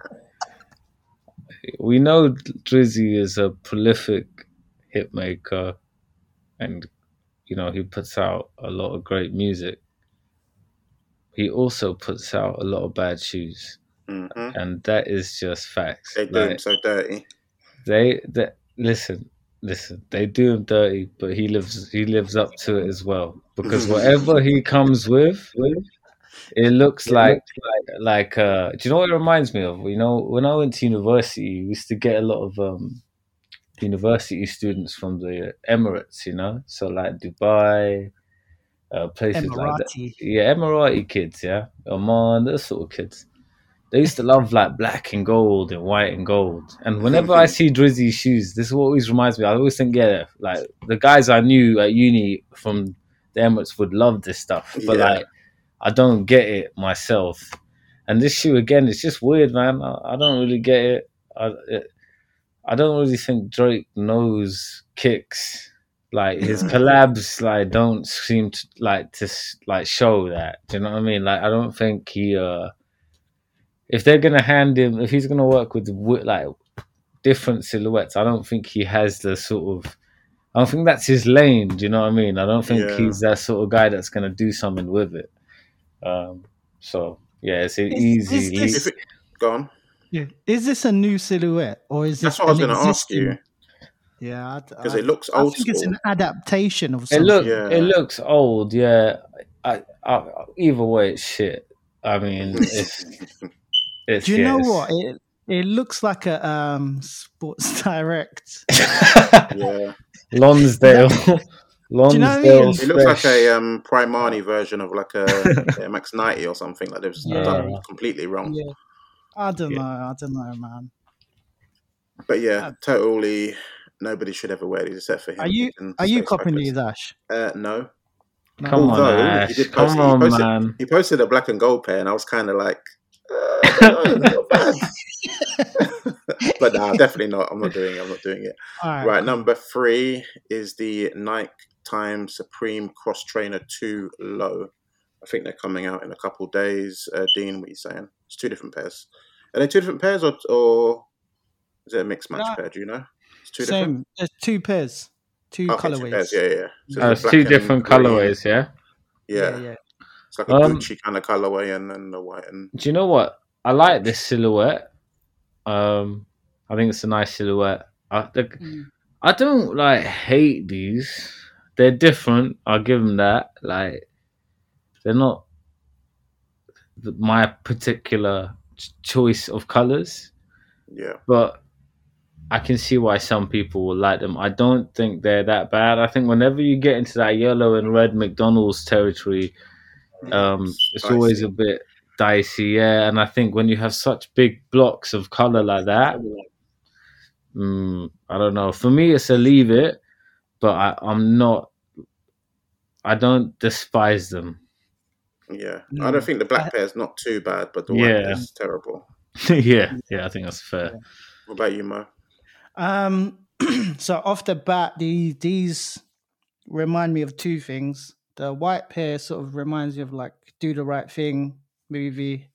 We know Drizzy is a prolific hit maker, and you know he puts out a lot of great music. He also puts out a lot of bad shoes, hmm and that is just facts. They do Like, him so dirty. they, they listen, listen. They do him dirty, but he lives he lives up to it as well. Because whatever he comes with, it looks like like uh. Do you know what it reminds me of? You know, when I went to university, we used to get a lot of um university students from the Emirates. You know, so like Dubai, uh, places like that. Emirati. Yeah, Emirati kids, yeah. Oman, those sort of kids. They used to love like black and gold and white and gold. And whenever I see Drizzy shoes, this is what always reminds me. I always think, yeah, like the guys I knew at uni from the Emirates would love this stuff. But Yeah. like, I don't get it myself. And this shoe again, it's just weird, man. I, I don't really get it. I, it. I don't really think Drake knows kicks. Like his collabs, like don't seem to like to like show that. Do you know what I mean? Like I don't think he. uh If they're gonna hand him, if he's gonna work with like different silhouettes, I don't think he has the sort of. I don't think that's his lane. Do you know what I mean? I don't think Yeah. he's that sort of guy that's gonna do something with it. Um. So yeah, it's an Is- easy. is lead. this- it, go on. Yeah. Is this a new silhouette or is this That's what I was going to ask you Yeah, because it looks old. I old think it's an adaptation of It something. look Yeah. it looks old, yeah. I, I either way, it's shit. I mean, it's, it's Do you know yes. what? It, It looks like a um Sports Direct. Yeah, Lonsdale. Know what I mean? It looks like a um, Primani version of like a MX ninety or something. Like they've Yeah. done completely wrong. Yeah. I don't Yeah. know. I don't know, man. But yeah, totally. Nobody should ever wear these except for him. Are you are you stay copying these, Ash? Uh, no. No. Come on, Although, he Ash. did post- Come he on, posted- man. He posted a black and gold pair, and I was kind of like, uh, I don't bad. but no, definitely not. I'm not doing it. I'm not doing it. All right. Right, number three is the Nike Time Supreme Cross Trainer 2 Low. I think they're coming out in a couple days. Uh, Dean, what are you saying? It's two different pairs. Are they two different pairs or, or is it a mixed match No. pair? Do you know? It's two different. There's two pairs, two Okay, two colorways. pairs. Yeah, yeah. yeah. So Oh, there's it's two different green. colorways, yeah? Yeah. yeah. it's like a Um, Gucci kind of colorway and then the white and Do you know what? I like this silhouette. Um, I think it's a nice silhouette. I, the, Mm. I don't like hate these. They're different. I'll give them that. Like, they're not my particular choice of colors, yeah. but I can see why some people will like them. I don't think they're that bad. I think whenever you get into that yellow and red McDonald's territory, um, it's Dicey. always a bit dicey, yeah. And I think when you have such big blocks of color like that, mm, I don't know. For me, it's a leave it, but I, I'm not. I don't despise them. Yeah. No. I don't think the black pair is not too bad, but the white Yeah. pair is terrible. yeah, yeah, I think that's fair. What about you, Mo? Um. so off the bat, these these remind me of two things. The white pair sort of reminds me of like "Do the Right Thing" movie,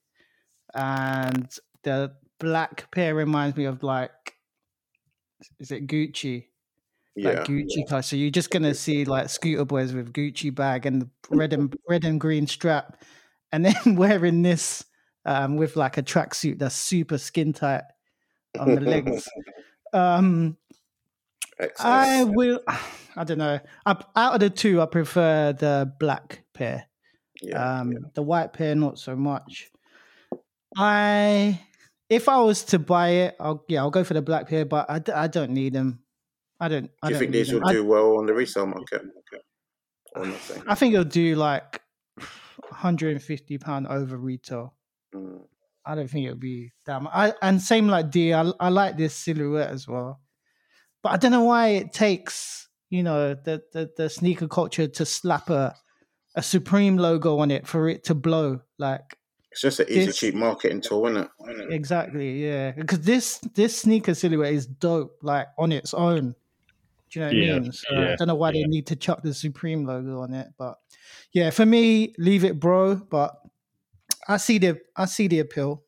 and the black pair reminds me of like, is it Gucci? Yeah. like Gucci car. So you're just gonna see like scooter boys with Gucci bag and red and red and green strap, and then wearing this um, with like a tracksuit that's super skin tight on the legs. Um, I will. I don't know. I, out of the two, I prefer the black pair. yeah. um, yeah. The white pair, not so much. I, if I was to buy it, I'll yeah, I'll go for the black pair, but I, I don't need them. I don't. I Do you think these will do well on the resale market? Or nothing? I think it'll do like 150 pound over retail. Mm. I don't think it'll be that much. I, and same like D, I, I like this silhouette as well. But I don't know why it takes, you know, the, the, the sneaker culture to slap a, a Supreme logo on it for it to blow. Like, It's just an easy, This- cheap marketing tool, isn't it? exactly, yeah. Because this this sneaker silhouette is dope, like on its own. Do you know what Yeah, I mean? So I don't know why yeah. they need to chuck the Supreme logo on it, but yeah, for me, leave it, bro. But I see the I see the appeal.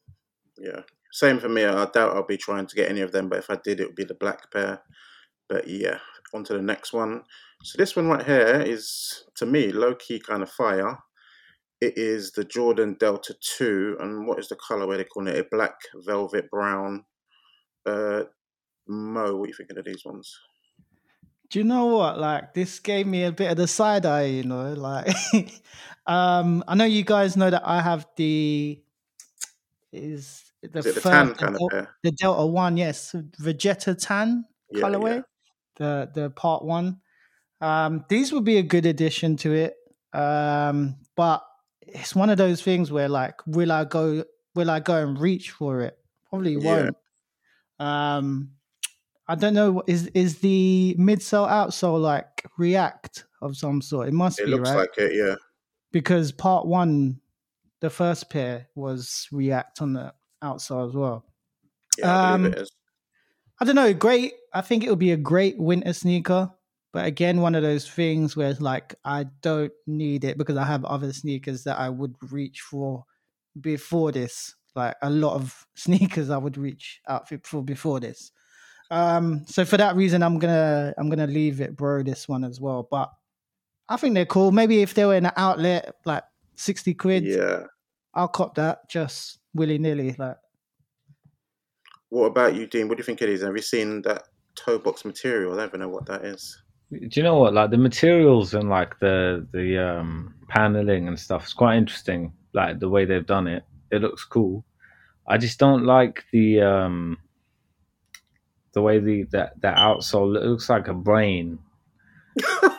Yeah. Same for me. I doubt I'll be trying to get any of them, but if I did, it would be the black pair. But yeah, on to the next one. So this one right here is, to me, low key kind of fire. It is the Jordan Delta 2. And what is the colorway they call it? A black velvet brown. Uh, Mo, what are you thinking of these ones? Do you know what? Like this gave me a bit of the side eye, you know. Like, um, I know you guys know that I have the is the, Is the tan kind of the Delta One, yes, Vachetta Tan Yeah, colorway, the the part one. Um, these would be a good addition to it, um, but it's one of those things where, like, will I go? Will I go and reach for it? Probably won't. Um, I don't know. Is is the midsole outsole like React of some sort? It must It be looks right like it, yeah. because part one, the first pair was React on the outsole as well. Yeah, I believe Um, it is. I don't know. Great. I think it would be a great winter sneaker. But again, one of those things where it's like I don't need it because I have other sneakers that I would reach for before this. Like a lot of sneakers I would reach out for before this. Um, so for that reason, I'm gonna I'm gonna leave it, bro. This one as well. But I think they're cool. Maybe if they were in an outlet, like sixty quid, Yeah. I'll cop that just willy nilly. Like What about you, Dean? What do you think it is? Have you seen that toe box material? I don't even know what that is. Do you know what? Like the materials and like the the um paneling and stuff is quite interesting. Like the way they've done it, it looks cool. I just don't like the um the way the that that outsole looks like a brain.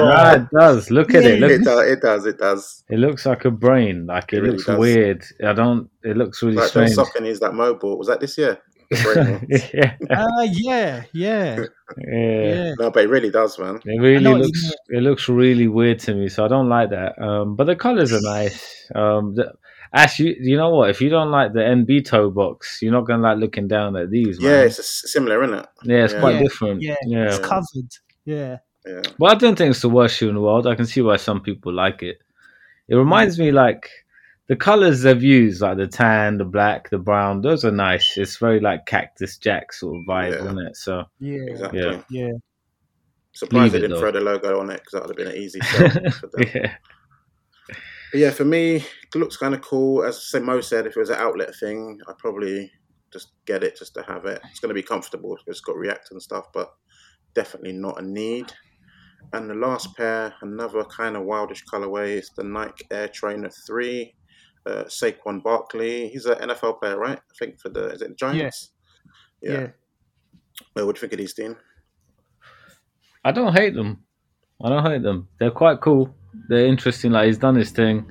Yeah, it does. Look at it. Yeah. It Look, does. It does. It does. it looks like a brain. Like it, It really looks does. weird. I don't. It looks really Like strange. those Saucony's that mobile. Was that this year? The brain one. yeah, Uh, yeah, yeah, yeah. yeah. no, but it really does, man. It really know what you looks. mean. It looks really weird to me, so I don't like that. Um, but the colors are nice. Um, the, Ash, you, you know what? If you don't like the NB toe box, you're not gonna like looking down at these. Man. Yeah, it's a s- similar, isn't it? yeah, it's yeah. quite Yeah, different. yeah, yeah. It's covered. Yeah. Yeah. Well, I don't think it's the worst shoe in the world. I can see why some people like it. It reminds me like the colors they've used, like the tan, the black, the brown. Those are nice. It's very like Cactus Jack sort of vibe, Yeah. isn't it? So Yeah. Exactly. Yeah. Yeah. Surprised they Leave it, didn't though. throw the logo on it because that would have been an easy sell for them. yeah, But yeah, for me, it looks kind of cool. As say Mo said, if it was an outlet thing, I'd probably just get it just to have it. It's going to be comfortable. It's got React and stuff, but definitely not a need. And the last pair, another kind of wildish colorway, is the Nike Air Trainer 3. Uh, Saquon Barkley. He's an NFL player, right? I think for the, is it Giants? Yeah. Yeah. Well, what do you think of these, Dean? I don't hate them. I don't hate them. They're quite cool. They're interesting. Like he's done his thing.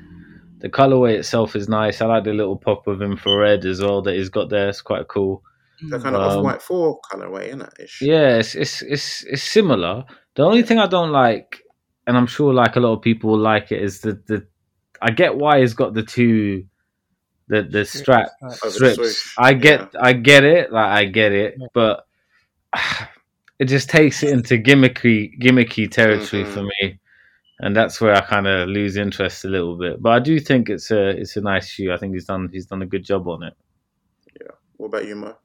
The colorway itself is nice. I like the little pop of infrared as well that he's got there. It's quite cool. They're kind of Um, off-white 4 colorway, isn't it? Ish? Yeah, it's, it's it's it's similar. The only thing I don't like, and I'm sure like a lot of people will like it, is the the. I get why he's got the two, the the strap Right. Strips. I get yeah. I get it, like I get it, Yeah. but it just takes it into gimmicky gimmicky territory Mhm. for me, and that's where I kind of lose interest a little bit. But I do think it's a it's a nice shoe. I think he's done he's done a good job on it. Yeah. What about you, Mo?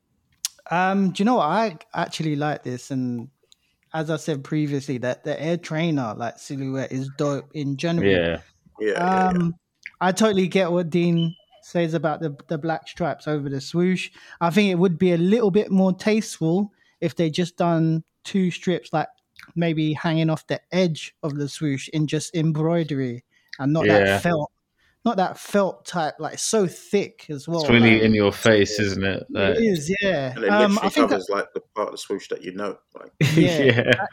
Um, do you know what? I actually like this, and as I said previously, that the Air Trainer like silhouette is dope in general. Yeah, Yeah, yeah, yeah. Um, I totally get what Dean says about the the black stripes over the swoosh. I think it would be a little bit more tasteful if they just done two strips, like maybe hanging off the edge of the swoosh in just embroidery and not Yeah. that felt, not that felt type, like so thick as well. it's really like, in your face, isn't it? Like, it is, yeah. And it Um, literally I think that, covers like the part of the swoosh that you know. Like, Yeah. yeah.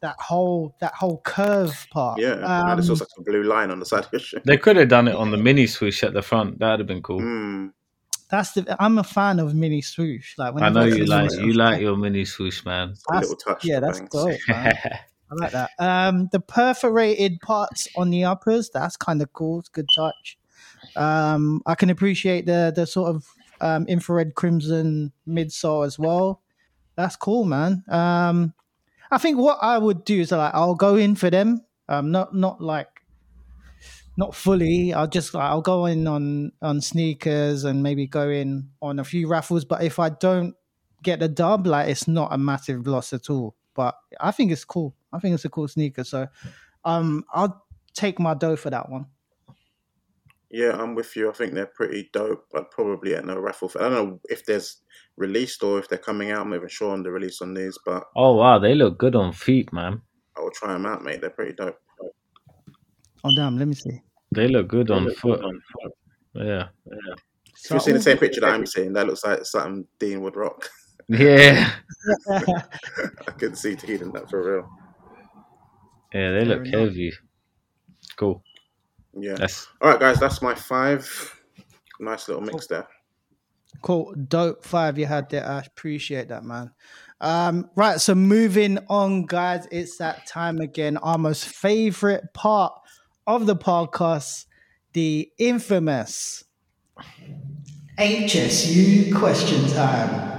that whole that whole curve part. yeah, and it's Um, also like a blue line on the side of your shoe. They could have done it on the mini swoosh at the front. That'd have been cool. Mm, that's the. I'm a fan of mini swoosh. Like when I know you like you like your mini swoosh, man. a That's- little touch. Yeah, that's bangs. dope. Man. I like that. Um, the perforated parts on the uppers, that's kind of cool. It's good touch. Um, I can appreciate the the sort of um, infrared crimson midsole as well. That's cool, man. Um, I think what I would do is like I'll go in for them. Um, not not like not fully. I'll just I'll go in on on sneakers and maybe go in on a few raffles. But if I don't get the dub, like it's not a massive loss at all. But I think it's cool. I think it's a cool sneaker. So um I'll take my dough for that one. Yeah, I'm with you. I think they're pretty dope. I'd probably at no raffle. For, I don't know if there's released or if they're coming out. I'm not even sure on the release on these, but Oh wow, they look good on feet, man. I will try them out, mate. They're pretty dope. Oh damn, let me see. They look good on foot. Yeah, Yeah. If you've seen the same picture that I'm seeing, that looks like something Dean would rock. yeah, I couldn't see Dean in that for real. yeah. They look Fair enough. heavy. Cool. Yeah. That's All right, guys, that's my five. Nice little mix there. Cool, dope five you had there. I appreciate that, man. Um, right, so moving on, guys, it's that time again. Our most favorite part of the podcast, the infamous HSU question time.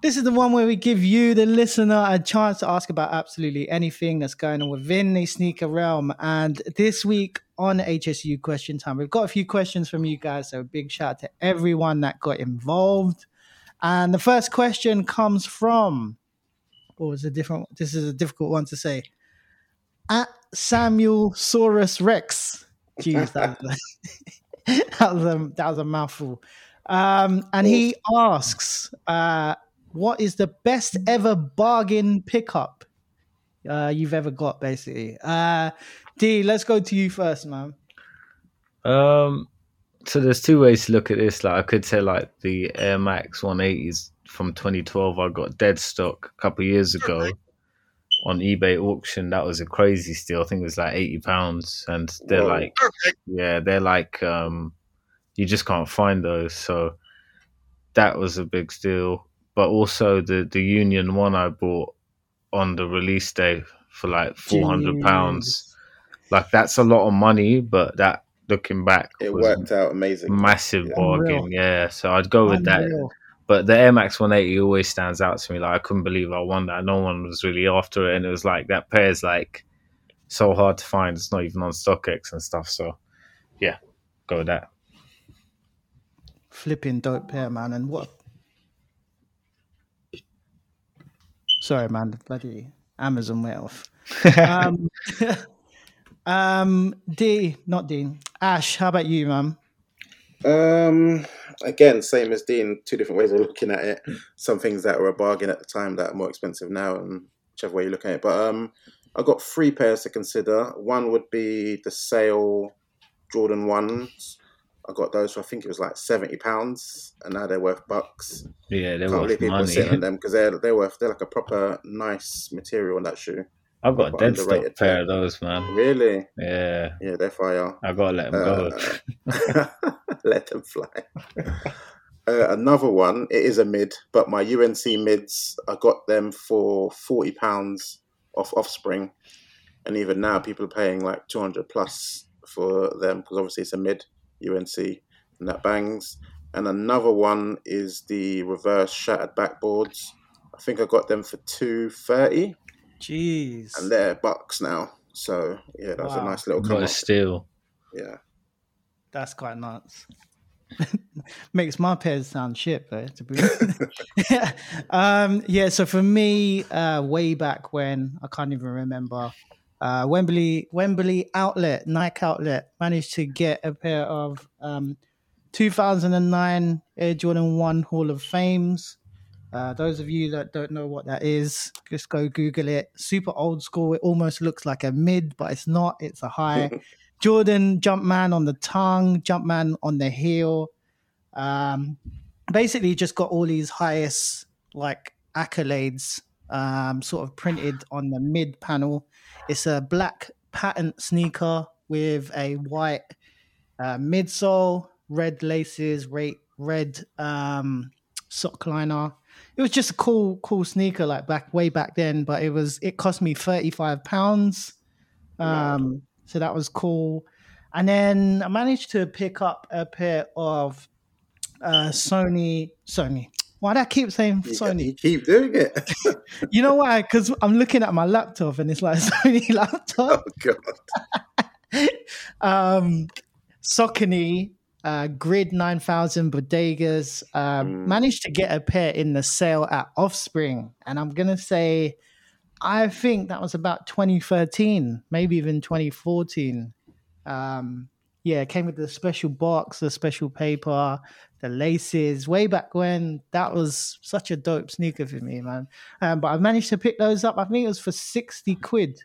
This is the one where we give you, the listener, a chance to ask about absolutely anything that's going on within the sneaker realm. And this week on HSU Question Time, we've got a few questions from you guys. So, big shout out to everyone that got involved. And the first question comes from, what was a different? This is a difficult one to say. At Samuel Saurus Rex. Jeez, that was, that was a that was a mouthful. Um, and he asks, uh, "What is the best ever bargain pickup uh, you've ever got?" Basically, uh, D. Let's go to you first, man. Um, so there's two ways to look at this. Like I could say, like the Air Max 180s from 2012, I got dead stock a couple of years ago on eBay auction. That was a crazy steal. I think it was like 80 pounds, and they're Whoa. like, yeah, they're like, um, you just can't find those. So that was a big steal. But also the the Union one I bought on the release day for like 400 pounds. Like that's a lot of money, but that looking back It was worked out amazing. massive Yeah. bargain. Unreal. Yeah, so I'd go with that. Unreal. But the Air Max 180 always stands out to me. Like I couldn't believe I won that. No one was really after it, and it was like that pair is like so hard to find. It's not even on StockX and stuff. So yeah, go with that. Flipping dope pair, man. And what? Sorry, man. The bloody Amazon went off. um, um, D, not Dean. Ash, how about you, man? Um, again, same as Dean. Two different ways of looking at it. Some things that were a bargain at the time that are more expensive now, and whichever way you look at it. But um, I got three pairs to consider. One would be the sale Jordan ones. I got those for I think it was like seventy pounds, and now they're worth bucks. Yeah, they're Can't believe worth people money. sitting on them because they're they're worth they're like a proper nice material on that shoe. I've got a dead stock pair pair. of those, man. Really, Yeah, yeah, they're fire. I gotta let them go. Uh, let them fly. Uh, another one, it is a mid, but my UNC mids, I got them for forty pounds off Offspring, and even now people are paying like two hundred plus for them because obviously it's a mid UNC, and that bangs. And another one is the reverse shattered backboards. I think I got them for two thirty, Jeez. and they're bucks now. So yeah, that's was a nice little come Got a steal. Yeah. That's quite nuts. Makes my pairs sound shit, though. To be honest. um, yeah. So for me, uh, way back when I can't even remember, uh, Wembley Wembley outlet Nike outlet managed to get a pair of um, 2009 Air Jordan One Hall of Fames. Uh, those of you that don't know what that is, just go Google it. Super old school. It almost looks like a mid, but it's not. It's a high. Jordan Jumpman on the tongue, Jumpman on the heel. Um, basically, just got all these highest like accolades um, sort of printed on the mid panel. It's a black patent sneaker with a white uh, midsole, red laces, red, red um, sock liner. It was just a cool, cool sneaker like back way back then, but it was it cost me thirty five pounds. Um, so that was cool. And then I managed to pick up a pair of uh, Sony. Sony. Why do I keep saying Sony? you keep doing it. You know why? Because I'm looking at my laptop and it's like Sony laptop. oh god. um, Saucony uh, Grid 9000 Bodegas uh, Mm. managed to get a pair in the sale at Offspring. And I'm going to say, I think that was about 2013, maybe even 2014. Um, yeah, it came with the special box, the special paper, the laces. Way back when, that was such a dope sneaker for me, man. Um, but I managed to pick those up. I think it was for 60 quid.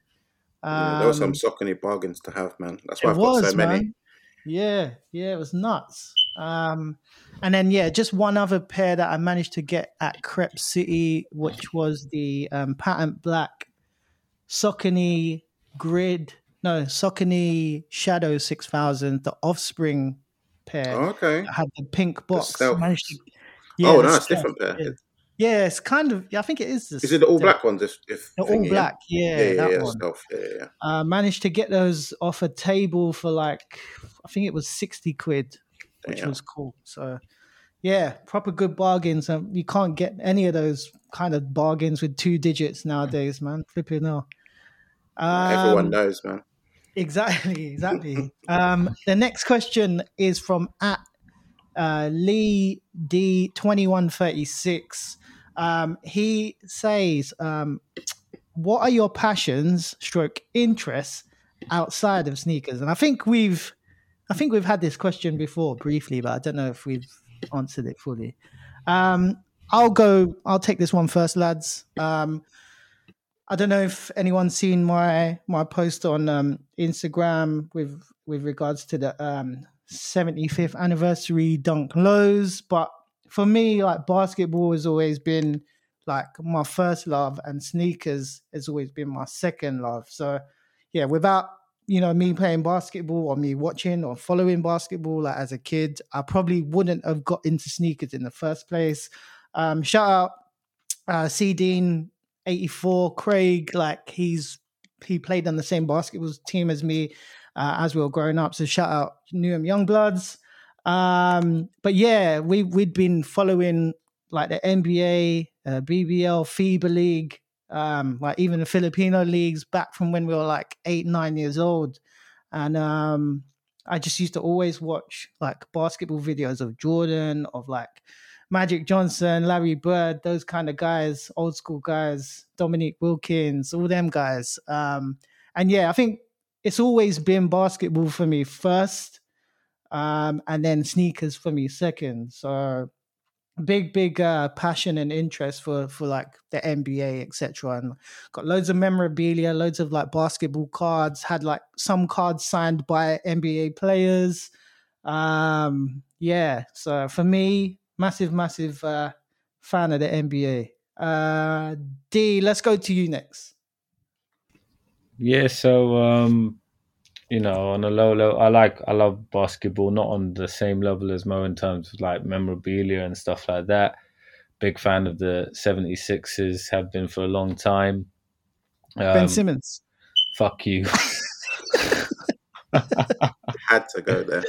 Yeah, there were some Um, bargains to have, man. That's why I've got so many. man. Yeah, yeah, it was nuts. Um, and then yeah, just one other pair that I managed to get at Crepe City, which was the um, patent black Saucony Grid, no Saucony Shadow Six Thousand, the Offspring pair. Oh, okay. that had the pink box. stealth. Managed to- oh, the no, it's different pair. Yeah, it's kind of. Yeah, I think it is. Is it the all black ones? If, if the all black, yeah, yeah, yeah, that yeah, one. Stuff. yeah, yeah. Uh, managed to get those off a table for like, I think it was sixty quid, which was cool. So, yeah, proper good bargains. And you can't get any of those kind of bargains with two digits nowadays, man. Flipping off. Um, Everyone knows, man. Exactly, exactly. um, the next question is from at uh, Lee D2136. Um, he says, um, "What are your passions, stroke interests outside of sneakers?" And I think we've, I think we've had this question before briefly, but I don't know if we've answered it fully. Um, I'll go. I'll take this one first, lads. Um, I don't know if anyone's seen my my post on um, Instagram with with regards to the um, 75th anniversary dunk lows. But for me, like basketball has always been like my first love, and sneakers has always been my second love. So yeah, without you know me playing basketball or me watching or following basketball like as a kid, I probably wouldn't have got into sneakers in the first place. Um, shout out uh, C Dean 84 Craig, like he's he played on the same basketball team as me uh, as we were growing up. So shout out Newham Youngbloods. Um, but yeah, we we'd been following like the NBA, uh, BBL, FIBA League, um, like even the Filipino leagues back from when we were like eight, nine years old. And um, I just used to always watch like basketball videos of Jordan, of like Magic Johnson, Larry Bird, those kind of guys, old school guys, Dominique Wilkins, all them guys. Um, and yeah, I think it's always been basketball for me first, um, and then sneakers for me second. So big, big uh, passion and interest for for like the NBA, etc. And got loads of memorabilia, loads of like basketball cards. Had like some cards signed by NBA players. Um, yeah, so for me, massive, massive uh, fan of the NBA. Uh, D, let's go to you next. Yeah, so um, you know, on a low level, I like I love basketball, not on the same level as Mo in terms of like memorabilia and stuff like that. Big fan of the 76ers, have been for a long time. Um, ben Simmons. Fuck you. Had to go there.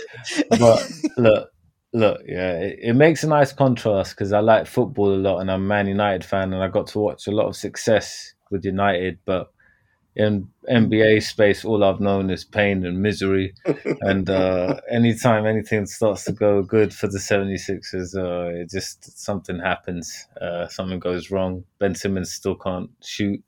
But look, look, yeah, it, it makes a nice contrast because I like football a lot and I'm a Man United fan and I got to watch a lot of success with United, but in NBA space, all I've known is pain and misery. and uh, anytime anything starts to go good for the 76ers, uh, it just something happens, uh, something goes wrong. Ben Simmons still can't shoot.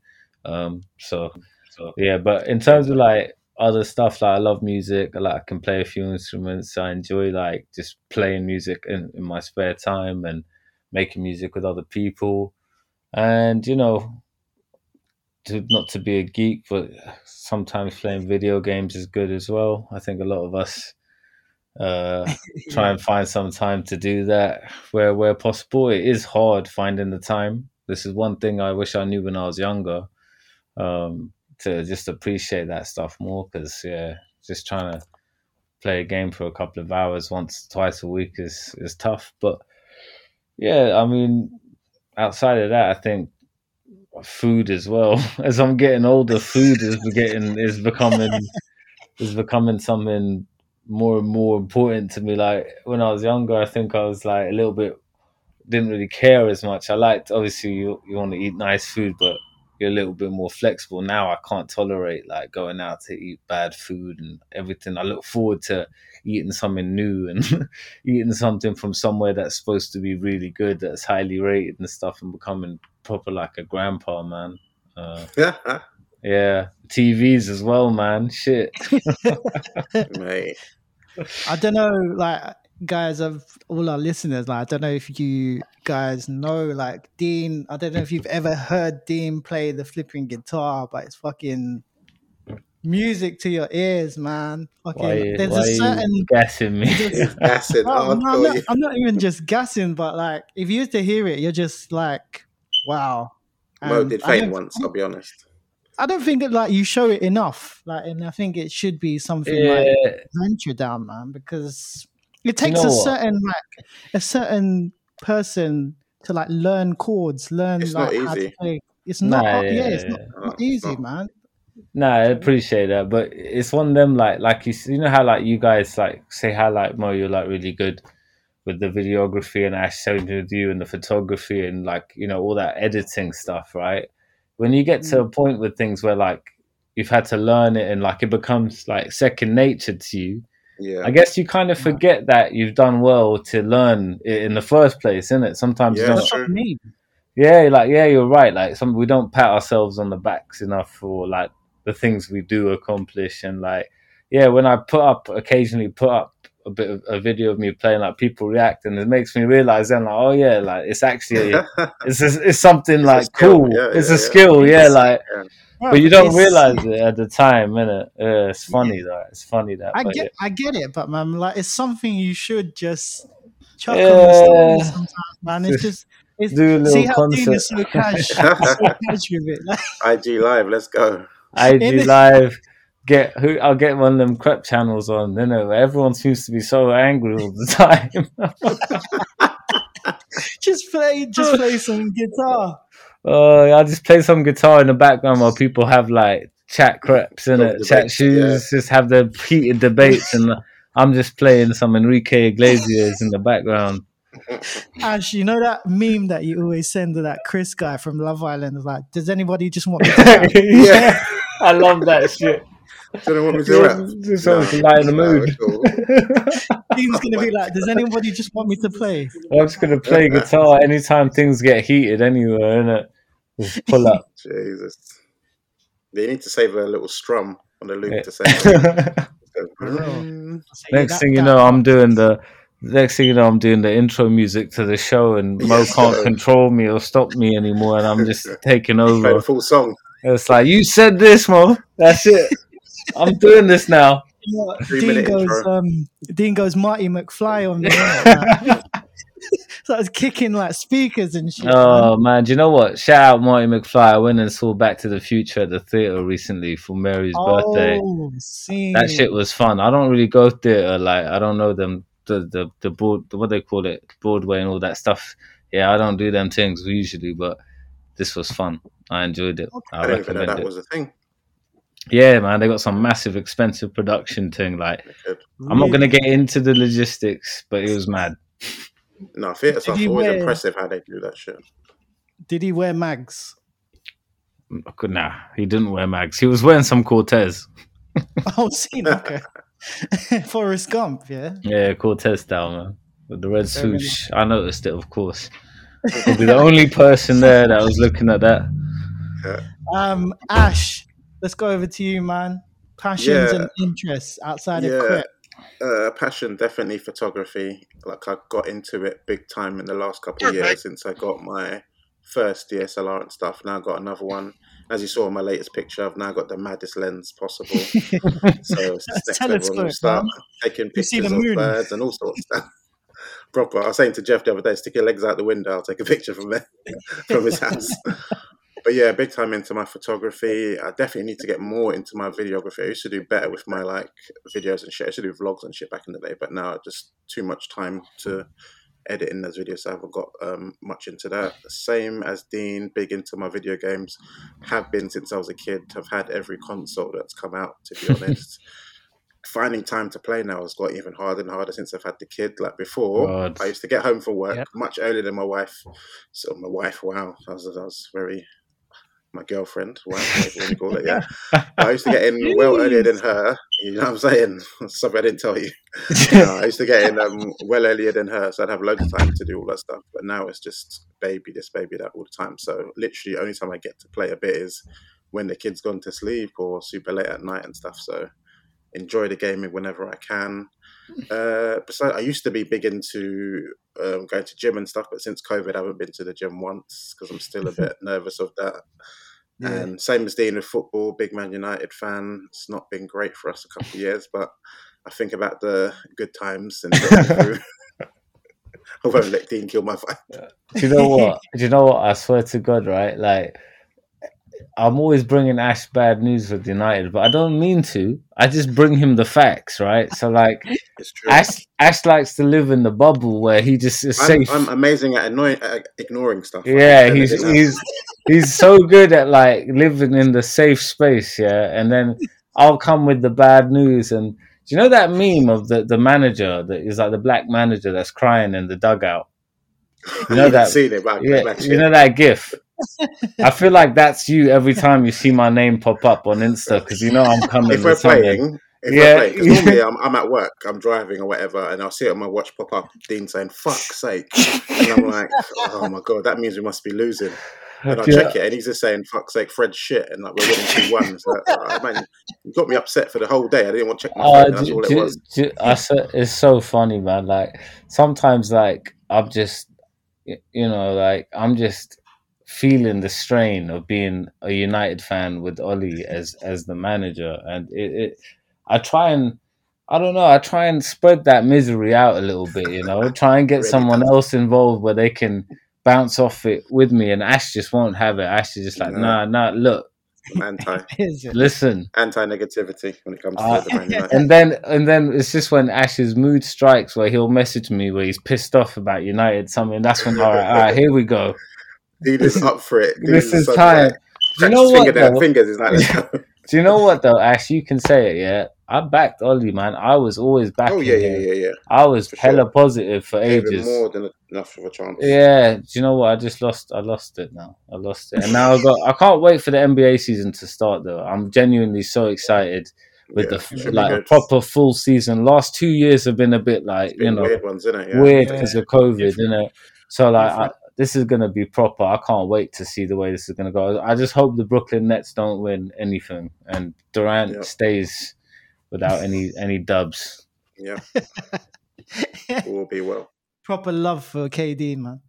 Um, so, so, yeah, but in terms of like other stuff like I love music. I like I can play a few instruments. I enjoy like just playing music in, in my spare time and making music with other people. And you know, to not to be a geek, but sometimes playing video games is good as well. I think a lot of us uh, try and find some time to do that where where possible. It is hard finding the time. This is one thing I wish I knew when I was younger. Um, to just appreciate that stuff more because yeah, just trying to play a game for a couple of hours once twice a week is is tough. But yeah, I mean, outside of that, I think food as well. As I'm getting older, food is getting is becoming is becoming something more and more important to me. Like when I was younger, I think I was like a little bit didn't really care as much. I liked obviously you you want to eat nice food, but you're a little bit more flexible. Now I can't tolerate like going out to eat bad food and everything. I look forward to eating something new and eating something from somewhere that's supposed to be really good, that's highly rated and stuff, and becoming proper like a grandpa, man. Uh, yeah, yeah. TVs as well, man. Shit, mate. I don't know, like guys of all our listeners, like I don't know if you guys know, like Dean. I don't know if you've ever heard Dean play the flipping guitar, but it's fucking music to your ears, man. Fucking, why, there's why a certain gassing me. gassing. no, I'm, not, I'm not even just gassing, but like if you used to hear it, you're just like, wow. Mo did faint once. I'll be honest. I don't think that like you show it enough, like, and I think it should be something yeah. like venture down, man, because it takes you know a certain like a certain person to like learn chords, learn it's like how to play. It's not nah, yeah, yeah, it's not, not easy, not. man. No, I appreciate that, but it's one of them like like you you know how like you guys like say how like Mo you're like really good with the videography and Ash showing with you and the photography and like you know all that editing stuff, right? When you get to a mm. point with things where like you've had to learn it and like it becomes like second nature to you, yeah. I guess you kind of forget that you've done well to learn it in the first place, isn't it? Sometimes yeah, you don't. Yeah, like yeah, you're right. Like some we don't pat ourselves on the backs enough for like the things we do accomplish and like yeah, when I put up occasionally put up a bit of a video of me playing, like people react, and it makes me realize then like oh yeah, like it's actually it's it's something it's like cool. Yeah, it's yeah, a skill, yeah. Like but you don't realize it at the time, innit? Uh, it's funny though. It's funny that. I but get, I get it, but man, like it's something you should just chuck Yeah. on the sometimes, man. It's just it's, Do a see little how Dean concert. is so cash, so cash with it. Like, IG Live, let's go. IG In live. Get who? I'll get one of them crep channels on. You know, everyone seems to be so angry all the time. just play, just play some guitar. Oh, I'll just play some guitar in the background while people have like chat creps in it, chat shoes, just have the heated debates, and I'm just playing some Enrique Iglesias in the background. Ash, you know that meme that you always send to that Chris guy from Love Island? Is like, does anybody just want me to rap? yeah, I love that shit. Do you know what we do? rap? Just so to lighten the no, mood. it's cool. Gonna be like, does anybody just want me to play? I'm just gonna play guitar anytime things get heated anywhere, innit? Just pull up. Jesus. They need to save a little strum on the loop Yeah. to say. Next thing you know, I'm doing the. Next thing you know, I'm doing the intro music to the show, and Mo can't control me or stop me anymore, and I'm just taking Play the over. full song. It's like you said this, Mo. That's it. I'm doing this now. You know? Three Dean minute goes, intro. um, Dean goes Marty McFly on me. innit? So I was kicking like speakers and shit. Oh man, do you know what? Shout out Marty McFly. I went and saw Back to the Future at the theater recently for Mary's birthday. Oh, see. That shit was fun. I don't really go theater like I don't know them the the the broad the, what they call it Broadway and all that stuff. Yeah, I don't do them things usually, but this was fun. I enjoyed it. I, I didn't even know recommend that it. was a thing. Yeah, man, they got some massive expensive production thing. Like I'm not gonna get into the logistics, but it was mad. No, theatre stuff's always wear- impressive how they do that shit. Did he wear mags? Good nah, he didn't wear mags. He was wearing some Cortez. Oh, seen okay. Forrest Gump, yeah. Yeah, Cortez style, man. With the red Very swoosh. I noticed it, of course. Probably the only person there that was looking at that. Um, Ash, let's go over to you, man. Passions Yeah. and interests outside Yeah. of crip. Uh, passion, definitely photography. Like I got into it big time in the last couple of years since I got my first DSLR and stuff. Now I got another one. As you saw in my latest picture, I've now got the maddest lens possible. So next level. Telescope, start taking pictures of birds and all sorts of stuff. Proper. I was saying to Jeff the other day, stick your legs out the window. I'll take a picture from there, from his house. But yeah, big time into my photography. I definitely need to get more into my videography. I used to do better with my like videos and shit. I used to do vlogs and shit back in the day, but now just too much time to edit in those videos. So I haven't got um, much into that. Same as Dean, big into my video games. Have been since I was a kid. I've had every console that's come out. To be honest, finding time to play now has got even harder and harder since I've had the kid. Like before, God. I used to get home from work Yep. much earlier than my wife. So my wife, wow, I was, I was very my girlfriend, wife, whatever you call it. Yeah, I used to get in well earlier than her. You know what I'm saying? Something I didn't tell you. You know, I used to get in um, well earlier than her, so I'd have loads of time to do all that stuff. But now it's just baby this, baby that all the time. So literally, only time I get to play a bit is when the kid's gone to sleep or super late at night and stuff. So enjoy the gaming whenever I can. Uh, besides, I used to be big into um, going to gym and stuff, but since COVID, I haven't been to the gym once because I'm still a bit nervous of that. Yeah. And same as Dean with football, big Man United fan. It's not been great for us a couple of years, but I think about the good times and. I won't let Dean kill my vibe. Do you know what? Do you know what? I swear to God, right? Like, I'm always bringing Ash bad news with United, but I don't mean to. I just bring him the facts, right? So, like, Ash, Ash likes to live in the bubble where he just is I'm, safe. I'm amazing at annoying, at ignoring stuff. Yeah, he's he's he's so good at like living in the safe space, yeah. And then I'll come with the bad news. And do you know that meme of the the manager that is like the black manager that's crying in the dugout? You know I that- seen it, but I can Yeah, you know that GIF. I feel like that's you every time you see my name pop up on Insta because you know I'm coming. if we're playing, if Yeah. we're playing, normally I'm, I'm at work, I'm driving or whatever, and I'll see it on my watch pop up, Dean saying "fuck's sake," and I'm like, "Oh my god, that means we must be losing." And I Yeah. check it, and he's just saying "fuck's sake, Fred's shit," and like we're winning two one. So oh, man, you got me upset for the whole day. I didn't want to check my Oh, phone. That's do- all it do- was. do- I swear, it's so funny, man. Like sometimes, like I'm just, you know, like I'm just feeling the strain of being a United fan with Ole as as the manager, and it, it I try and I don't know. I try and spread that misery out a little bit, you know. Try and get Really someone does. else involved where they can bounce off it with me. And Ash just won't have it. Ash is just like, No. nah, nah. Look, anti listen. anti negativity when it comes to Uh, the Man United. And then and then it's just when Ash's mood strikes where he'll message me where he's pissed off about United something. That's when all right, all right, here we go. Dealer's up for it. This Dealer's is time. like, Do you know finger what? down though? fingers is like. Do you know what though, Ash? You can say it, yeah. I backed Ole, man. I was always backing Oh yeah, yeah, yeah, yeah. I was For hella sure. positive for Gave him ages. more than enough of a chance. Yeah, do you know what? I just lost. I lost it now. I lost it, and now I got. I can't wait for the NBA season to start. Though I'm genuinely so excited with Yeah, the like good. proper full season. Last two years have been a bit like It's you know weird ones, isn't it? Yeah. weird Yeah. because of COVID, Different. innit? So like, I, Different. This is gonna be proper. I can't wait to see the way this is gonna go. I just hope the Brooklyn Nets don't win anything and Durant Yeah. stays without any any dubs. Yeah, it will be well. Proper love for KD, man.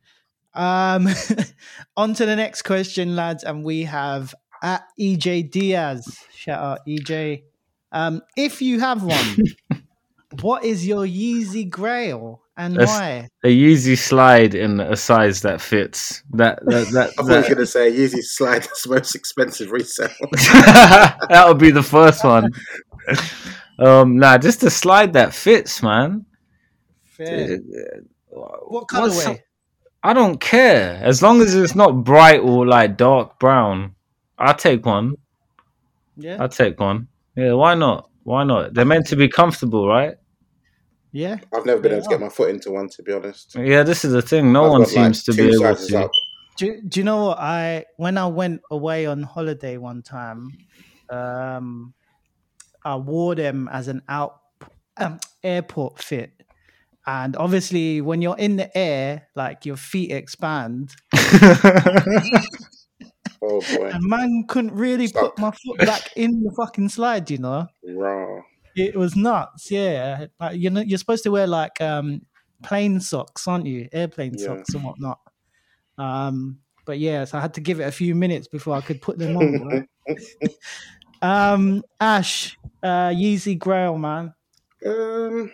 Um, on to the next question, lads, and we have at EJ Diaz. Shout out EJ. Um, if you have one, what is your Yeezy Grail and That's- why? A Yeezy slide in a size that fits. That that that. I thought that was going to say Yeezy Slide, is the most expensive resale. that would be the first one. Um, nah, just a slide that fits, man. Fair. What What colorway? I don't care as long as it's not bright or like dark brown. I'll take one. Yeah, I'll take one. Yeah, why not? Why not? They're meant to be comfortable, right? Yeah. I've never been able to get my foot into one, to be honest. Yeah, this is the thing. No I've one got, like, seems to be able to. up. Do, do you know what I when I went away on holiday one time, um, I wore them as an out um, airport fit, and obviously when you're in the air, like your feet expand, Oh boy, and man couldn't really Stuck. put my foot back in the fucking slide. You know, raw. It was nuts. Yeah, like you know, you're supposed to wear like um plane socks, aren't you? Airplane Yeah. socks and whatnot. Um, but yeah, so I had to give it a few minutes before I could put them on. right? um, Ash, uh, Yeezy Grail, man. Um,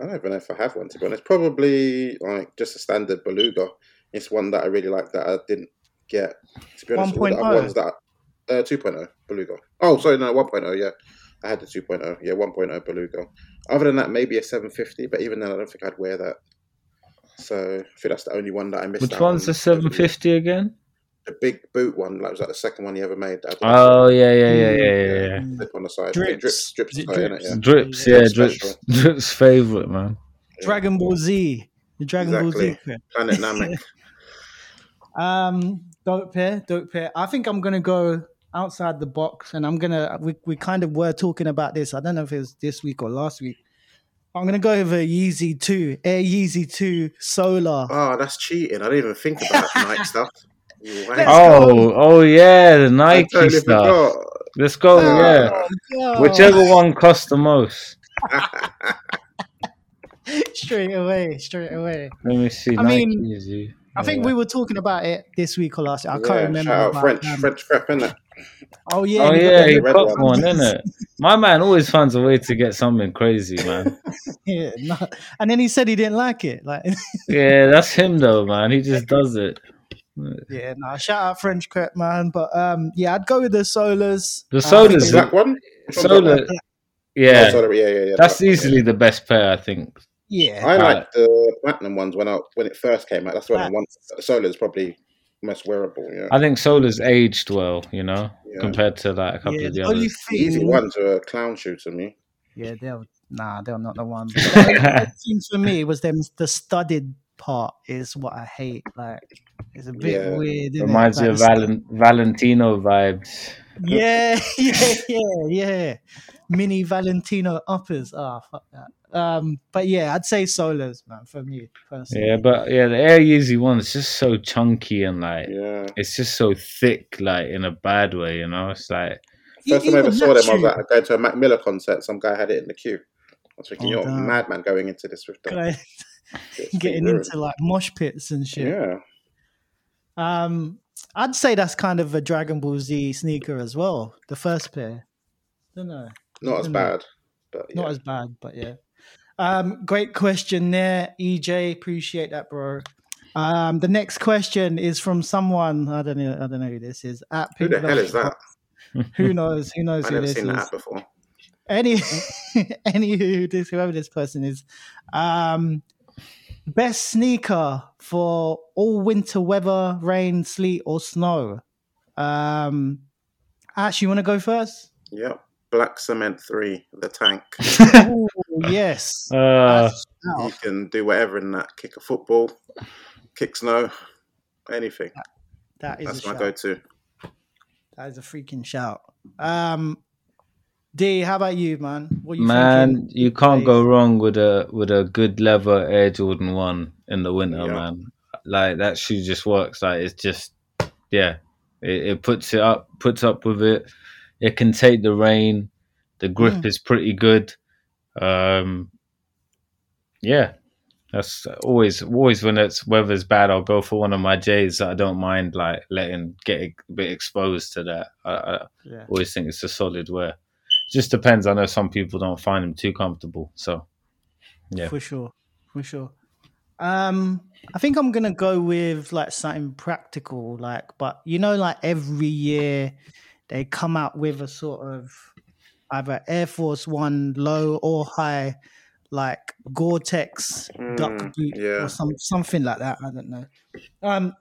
I don't even know if I have one to be honest. Probably like just a standard beluga. It's one that I really like that I didn't get. To be honest, all the 1.0? other ones that uh, 2.0 beluga. Oh, sorry, no, 1.0. Yeah, I had the 2.0. Yeah, 1.0 beluga. Other than that, maybe a 750. But even then, I don't think I'd wear that. So I think that's the only one that I missed. Which out one's on. the 750 again? The big boot one. That was like the second one you ever made. Oh know. yeah, yeah, yeah, yeah, yeah. yeah. Flip on the side. Drips. It drips, drips, it tight, drips? Yeah. Drips, Yeah, yeah, drips, drips favorite man. Dragon Ball Z, the Dragon Exactly. Ball Z. fit. Planet Namek. Um, dope pair, dope pair. I think I'm gonna go outside the box, and I'm gonna. We we kind of were talking about this. I don't know if it was this week or last week. I'm gonna go over Yeezy Two, Air Yeezy Two Solar. Oh, that's cheating. I didn't even think about Nike stuff. Wow. Oh, oh yeah, the Nike totally stuff. forgot. Let's go, Oh. yeah. Yeah. Whichever one costs the most. straight away, straight away. Let me see. I Nike mean, Yeezy. I think Yeah. we were talking about it this week or last. Year. I can't Yeah, remember. Shout out about, French, um, French Crep, innit? Oh yeah. Oh yeah, he red got one. one, innit? My man always finds a way to get something crazy, man. Yeah, no. And then he said he didn't like it. Like, yeah, that's him though, man. He just does it. yeah, no. Shout out French Crep, man. But um, yeah, I'd go with the Solars. The Uh, Solars The is- one? Solar, that one? yeah, Oh, sorry, yeah, yeah, yeah. that's black one, easily the best pair, I think. Yeah, I like the platinum ones when I when it first came out. That's when I want. The solar is probably most wearable. Yeah, I think Solar's aged well, you know, Yeah. compared to like a couple yeah. of the The only others. the Yeezy ones are a clown shoe to me. yeah, they're nah, they're not the one. But the only thing for me was them the studded part is what I hate. Like, it's a bit Yeah. weird. innit? Reminds you Like, of the Valen- Valentino vibes. Yeah, yeah, yeah, yeah. Mini Valentino uppers. Ah, fuck that. Um, but yeah, I'd say Solars, man, for me personally. Yeah, but yeah, the Air Yeezy one's just so chunky and like Yeah. it's just so thick, like in a bad way, you know. It's like First time I ever saw them, that I was shoe- like going to a Mac Miller concert. Some guy had it in the queue. I was thinking, Oh, you're a madman going into this with them. Getting into like mosh pits and shit. Yeah. Um, I'd say that's kind of a Dragon Ball Z sneaker as well. The first pair. Don't know. Not as bad, but yeah. Not as bad, but yeah. Um, great question there, EJ. Appreciate that, bro. Um, the next question is from someone I don't know. I don't know who this is. At Who the hell is that? Who knows? Who knows I've who never this seen that is? app before. Any, any who this whoever this person is. Um, best sneaker for all winter weather, rain, sleet, or snow. Um, Ash, you want to go first? Yep. Black Cement 3, the tank. Ooh, yes. Uh, You can do whatever in that. Kick a football, kick snow, anything. That is That's a my shout. go to. That is a freaking shout. Um, D, how about you, man? What you man, thinking? you can't Days? go wrong with a with a good leather Air Jordan One in the winter, Yeah. man. Like that shoe just works. Like it's just, yeah, it, it puts it up, puts up with it. It can take the rain. The grip Mm. is pretty good. Um, yeah, that's always always when it's weather's bad. I'll go for one of my J's. that I don't mind like letting get a bit exposed to that. I, I Yeah. always think it's a solid wear. Just depends. I know some people don't find them too comfortable. So Yeah. for sure, for sure. Um, I think I'm gonna go with like something practical, like, but you know, like every year they come out with a sort of either Air Force One low or high, like Gore-Tex duck Mm, boot yeah. or some something like that. I don't know. Um,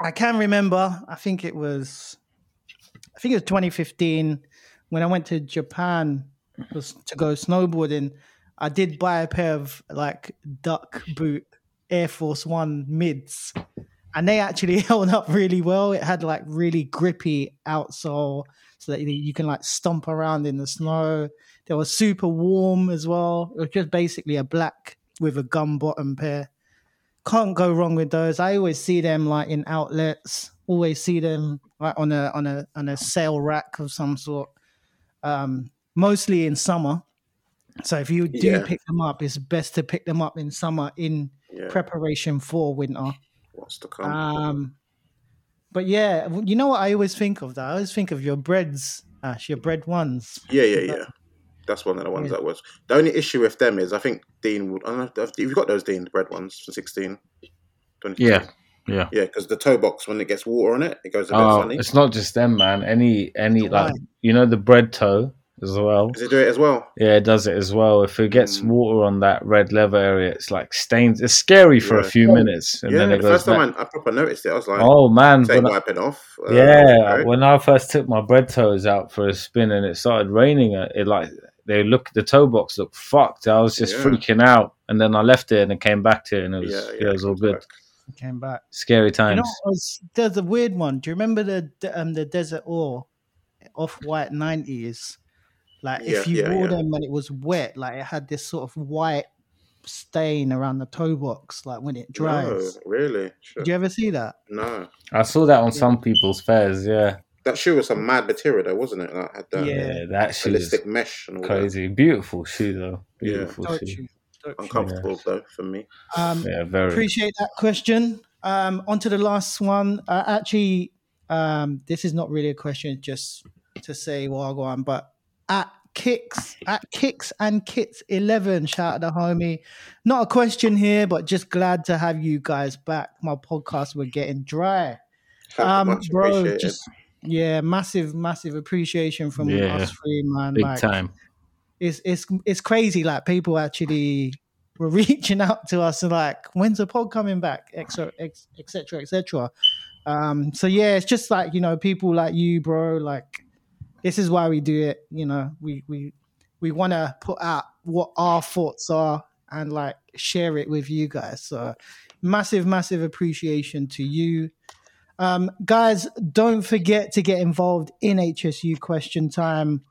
I can remember. I think it was, I think it was 2015 when I went to Japan to go snowboarding. I did buy a pair of like duck boot Air Force One mids, and they actually held up really well. It had like really grippy outsole, so that you can like stomp around in the snow. They were super warm as well. It was just basically a black with a gum bottom pair. Can't go wrong with those. I always see them like in outlets. Always see them like on a on a on a sale rack of some sort. Um, mostly in summer. So if you do Yeah. pick them up, it's best to pick them up in summer in Yeah. preparation for winter. What's to come? Um, but yeah, you know what I always think of that. I always think of your breads, Ash, your bread ones. yeah, yeah, yeah. That's one of the ones Yeah. that was. The only issue with them is I think Dean would. I don't know if you've got those Dean bread ones from 16. 2015. yeah, yeah. Yeah, because the toe box, when it gets water on it, it goes a bit Oh, funny. it's not just them, man. Any any like you know the bread toe as well. Does it do it as well? Yeah, it does it as well. If it gets Mm. water on that red leather area, it's like stains. It's scary for a few minutes, and yeah, then the it goes first back. time I, I proper noticed it, I was like, oh man, take when I- wiping off. Uh, yeah, okay. when I first took my bread toes out for a spin and it started raining, uh, it like they look the toe box looked fucked. I was just Yeah. freaking out, and then I left it and it came back to it, and it was yeah, yeah, it was all good. back. Came back. Scary You times. know, was, there's a weird one. Do you remember the the, um, the Desert Ore off white nineties? Like Yeah, if you yeah, wore yeah. them when it was wet, like it had this sort of white stain around the toe box, like when it dries. No, really? Sure. Did you ever see that? No. I saw that on some people's fairs. Yeah, That shoe was some mad material, though, wasn't it? Like, had that Yeah. yeah, that shoe ballistic mesh and all crazy. Beautiful shoe though. Beautiful Dope shoe. Shoe, dope Uncomfortable, though, for me. Um, Yeah, very. Appreciate that question. Um, on to the last one. Uh, actually, um, this is not really a question, just to say well, go on. But at kicks, at kicks and kits eleven, shout out to homie. Not a question here, but just glad to have you guys back. My podcast were getting dry. Um, bro, just yeah, massive, massive appreciation from Yeah. us three, man. Big like, time. It's it's it's crazy. Like people actually were reaching out to us and like, when's the pod coming back? Etc. Etc. Etc. Um. So yeah, it's just like you know, people like you, bro. Like this is why we do it. You know, we we we want to put out what our thoughts are and like share it with you guys. So massive, massive appreciation to you. Um, guys, don't forget to get involved in HSU question time.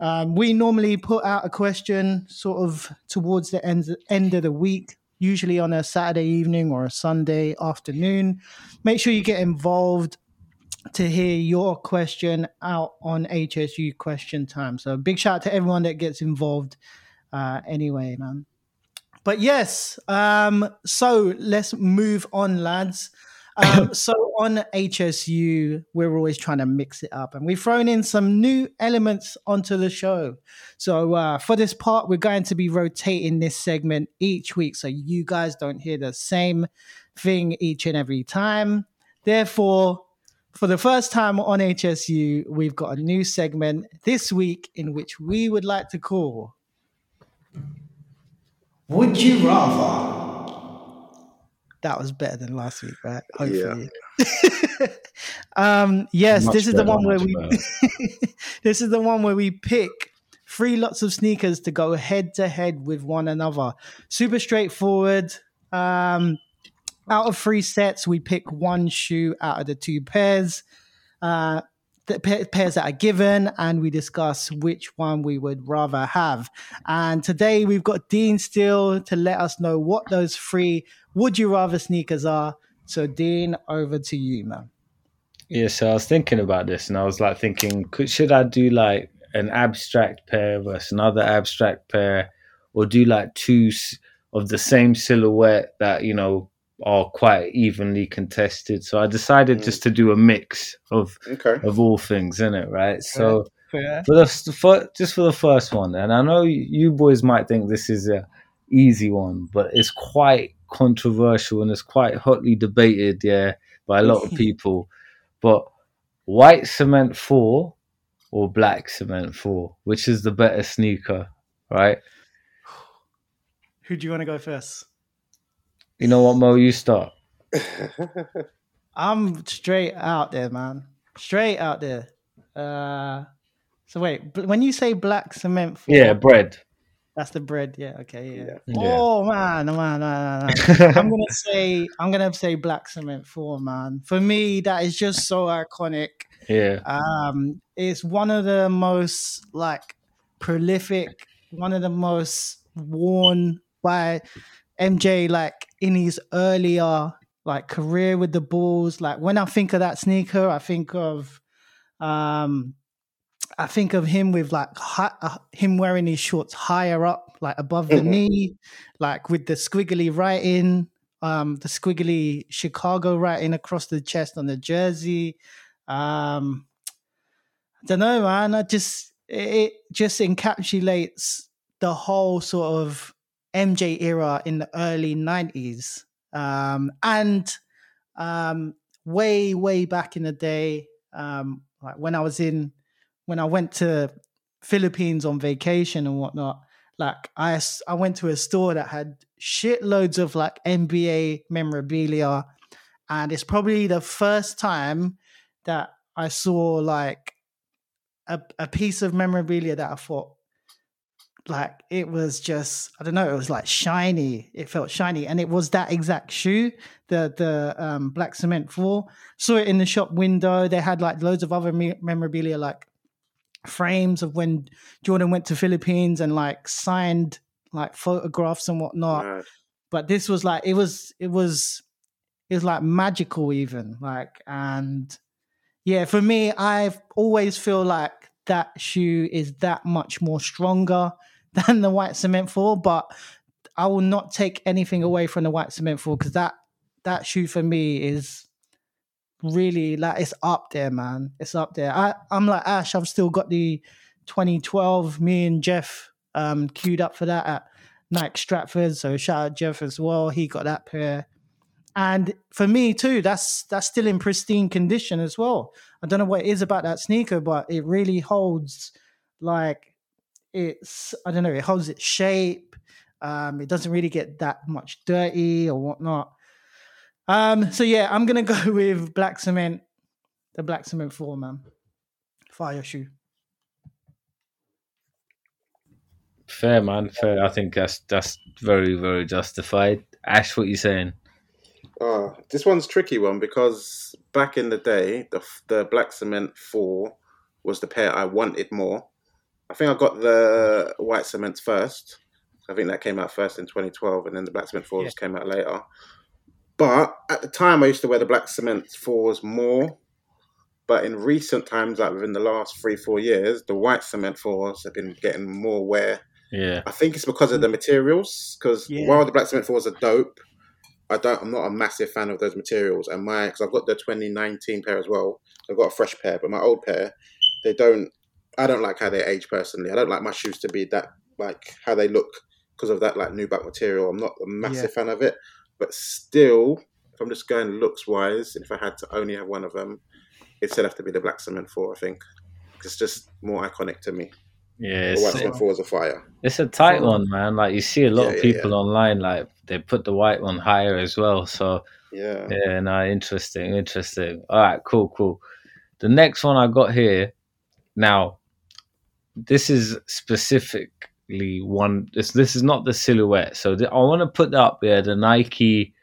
Um, we normally put out a question sort of towards the end, end of the week, usually on a Saturday evening or a Sunday afternoon. Make sure you get involved to hear your question out on HSU question time. So big shout out to everyone that gets involved uh, anyway, man. But yes, um, so let's move on, lads. Um, so on HSU, we're always trying to mix it up, and we've thrown in some new elements onto the show. So uh, for this part, we're going to be rotating this segment each week, so you guys don't hear the same thing each and every time. Therefore, for the first time on HSU, we've got a new segment this week in which we would like to call Would You Rather? That was better than last week, right? Hopefully. um, yes, Much this is the one where we this is the one where we pick three lots of sneakers to go head to head with one another. Super straightforward. Um, out of three sets, we pick one shoe out of the two pairs. Uh, the pairs that are given, and we discuss which one we would rather have. And today we've got Dean Steele to let us know what those three would you rather sneakers are. So, Dean, over to you, man. Yeah, so I was thinking about this, and I was like thinking, could, should I do like an abstract pair versus another abstract pair, or do like two of the same silhouette that you know are quite evenly contested? So I decided Mm. just to do a mix of Okay. of all things in it, right? So Fair. for the for, just for the first one, and I know you boys might think this is a easy one, but it's quite controversial and it's quite hotly debated, yeah, by a lot of people. But white cement four or black cement four, which is the better sneaker, right? Who do you want to go first? You know what, Mo? You start. I'm straight out there, man. Straight out there. Uh, so wait, when you say black cement, four, Yeah, bread. That's the bread. Yeah, okay, yeah. Yeah. Yeah. Oh man, man, man, man, man. I'm gonna say, I'm gonna say black cement four, man. For me, that is just so iconic. Yeah, Um, it's one of the most like prolific, one of the most worn by MJ, like in his earlier like career with the Bulls. Like when I think of that sneaker, I think of, um, I think of him with like hi- uh, him wearing his shorts higher up, like above the Mhm. knee, like with the squiggly writing, um, the squiggly Chicago writing across the chest on the jersey. Um, I don't know, man. I just it just encapsulates the whole sort of MJ era in the early '90s, um, and um, way, way back in the day, um, like when I was in, when I went to Philippines on vacation and whatnot. Like I I went to a store that had shitloads of like NBA memorabilia, and it's probably the first time that I saw like a, a piece of memorabilia that I thought like it was just I don't know it was like shiny. It felt shiny. And it was that exact shoe the the um black cement four. Saw it in the shop window. They had like loads of other me- memorabilia like frames of when Jordan went to Philippines and like signed like photographs and whatnot Mad. but this was like it was it was it was like magical even like and yeah for me i've always feel like that shoe is that much more stronger than the white cement 4 but i will not take anything away from the white cement 4 because that that shoe for me is really like it's up there man it's up there i i'm like ash i've still got the 2012 me and jeff um queued up for that at Nike Stratford. So shout out Jeff as well. He got that pair. And for me too, that's that's still in pristine condition as well. I don't know what it is about that sneaker, but it really holds like it's I don't know, it holds its shape. Um, it doesn't really get that much dirty or whatnot. Um, so yeah, I'm gonna go with black cement, the black cement four man. Fire shoe. fair man, fair. I think that's that's very very justified. Ash, what you saying? Oh, this one's a tricky one because back in the day, the the black cement four was the pair I wanted more. I think I got the white cements first. I think that came out first in 2012, and then the black cement fours Yeah. came out later. But at the time, I used to wear the black cement fours more. But in recent times, like within the last three, four years, the white cement fours have been getting more wear. Yeah, I think it's because of the materials. Because Yeah. while the black cement fours are dope, I don't. I'm not a massive fan of those materials, and my because I've got the 2019 pair as well. I've got a fresh pair, but my old pair, they don't. I don't like how they age personally. I don't like my shoes to be that like how they look because of that like nubuck material. I'm not a massive fan of it, but still, if I'm just going looks wise, if I had to only have one of them, it'd still have to be the black cement four. I think it's just more iconic to me. Yeah, The white it's, cement four is a fire. it's a tight So- one, man. Like you see a lot Yeah, of yeah, people online, like they put the white one higher as well. So Yeah. yeah, no, interesting, interesting. All right, cool, cool. The next one I got here now. This is specifically one. This this is not the silhouette. So the, I want to put up there the Nike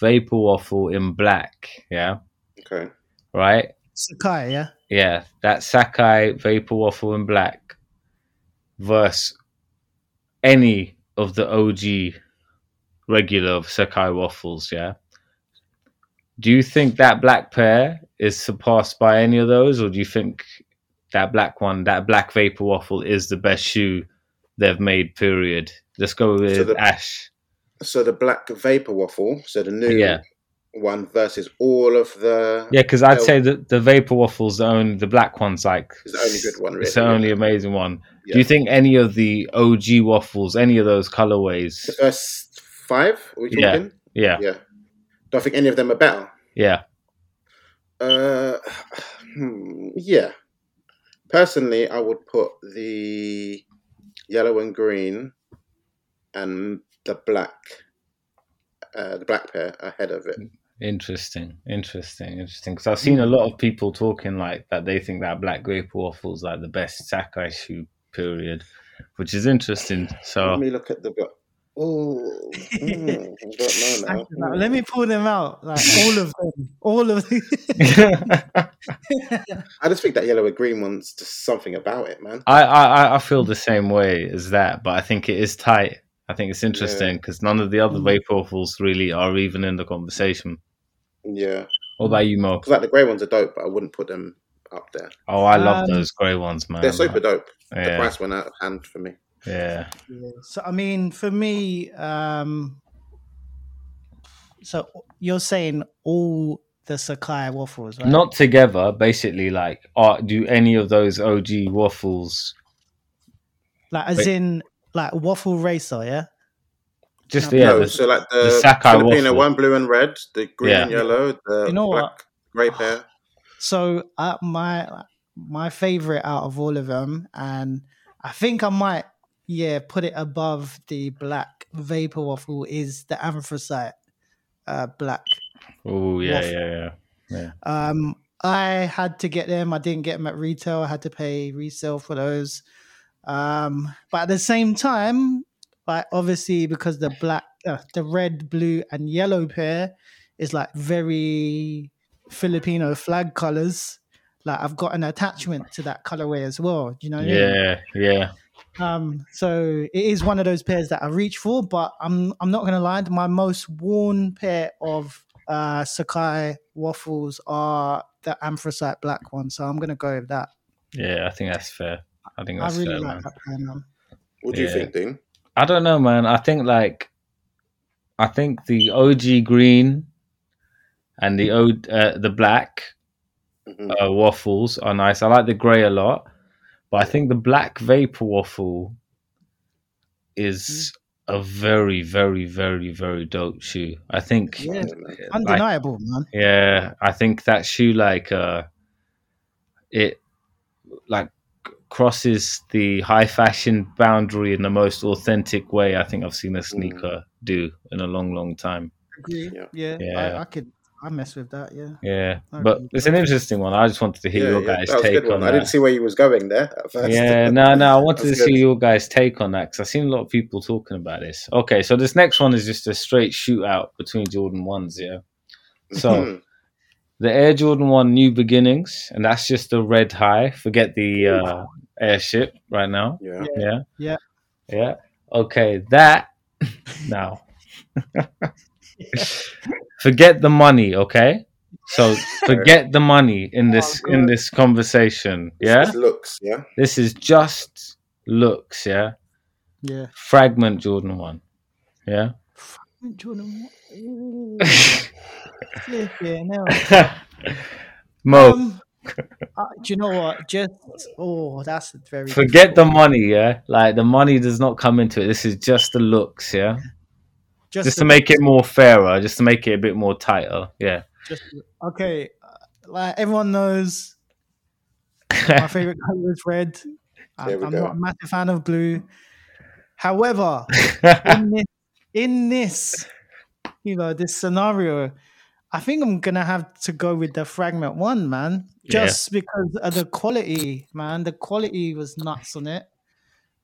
Vapor Waffle in black. Yeah, Okay. right. Sacai, yeah. Yeah, that Sacai Vapor Waffle in black versus any of the OG regular Sacai waffles, yeah. Do you think that black pair is surpassed by any of those, or do you think that black one, that black Vapor Waffle, is the best shoe they've made? Period. Let's go with So the- Ash. So the black vapor waffle, so the new Yeah. one versus all of the Yeah, because I'd say that the Vapor Waffle's the only the black one's like it's the only good one. Really. It's the only amazing one. Yeah. Do you think any of the OG waffles, any of those colorways? the first five? Are we Yeah. talking? Yeah, Yeah. Don't think any of them are better. yeah, Uh, hmm, yeah. Personally, I would put the yellow and green and the black, uh, the black pair ahead of it. interesting, interesting, interesting. Because I've seen a lot of people talking like that. They think that black grape waffles like the best Sacai shoe. Period, which is interesting. So let me look at the. Oh, mm, don't know now. Like, let me pull them out. Like all of them. All of them. I just think that yellow and green one's just something about it, man. I, I I feel the same way as that, but I think it is tight. I think it's interesting because none of the other Mm. vape waffles really are even in the conversation. Yeah, What about you, Mo? because like the grey ones are dope, but I wouldn't put them up there. Oh, I love Um, those grey ones, man. They're super dope. The price went out of hand for me. Yeah. Yeah. So I mean, for me, um, so you're saying all the Sacai waffles, right? Not together, basically. Like, are, do any of those OG waffles like as Wait. in like waffle racer, yeah. just No, yeah? no, the- so like the the, Sacai Filipino waffle. one, blue and red, the green Yeah. and yellow, the You know black, what? grey pair. So uh, my my favorite out of all of them, and I think I might yeah put it above the black vapor waffle is the anthracite uh, black. oh yeah, waffle. yeah, yeah. Um, I had to get them. I didn't get them at retail. I had to pay resale for those. Um, but at the same time, like obviously because the black, uh, the red, blue, and yellow pair is like very Filipino flag colors. Like I've got an attachment to that colorway as well. Do you know? What I mean? Yeah, yeah. Um, so it is one of those pairs that I reach for, but I'm I'm not gonna lie. My most worn pair of uh, Sacai waffles are the anthracite black one, so I'm gonna go with that. Yeah, I think that's fair. I think I that's really fair, like man. that pair, man. What do you think, Dean? I don't know, man. I think like, I think the OG green and the O uh, the black Mhm. uh, waffles are nice. I like the grey a lot, but I think the black vapor waffle is a very, very, very, very dope shoe. I think, Yeah. Yeah, man. like, Undeniable, man. yeah, I think that shoe like uh, it like crosses the high fashion boundary in the most authentic way I think I've seen a sneaker do in a long, long time. Agree. Yeah. Yeah, Yeah. I, I could. I mess with that. Yeah. Yeah, Okay. but it's an interesting one. I just wanted to hear Yeah, your yeah, guys' that was a take good on one. I didn't see where you was going there at first. Yeah, no, no. I wanted to That's see good. your guys' take on that because I've seen a lot of people talking about this. Okay, so this next one is just a straight shootout between Jordan ones. Yeah, so Mhm. the Air Jordan One New Beginnings, and that's just the red high. Forget the uh, airship right now. yeah. Yeah, Yeah. yeah. Okay, that now. forget the money. Okay, so forget the money in this Oh, in this conversation. Yeah, It's looks, yeah. this is just looks. Yeah. Yeah. Fragment Jordan 1. Yeah. Fragment Jordan. Ooh, flipping hell. Mo, Um, uh, do you know what? Just oh, that's very forget the money, yeah. Like the money does not come into it. This is just the looks, yeah. Just the- to make it more fairer, just to make it a bit more tighter, yeah. just okay. uh, Like everyone knows, my favorite color is red. I, I'm go. not a massive fan of blue. However, in this, in this, you know, this scenario, I think I'm gonna have to go with the fragment one, man. Yeah. Just because of the quality, man. The quality was nuts on it.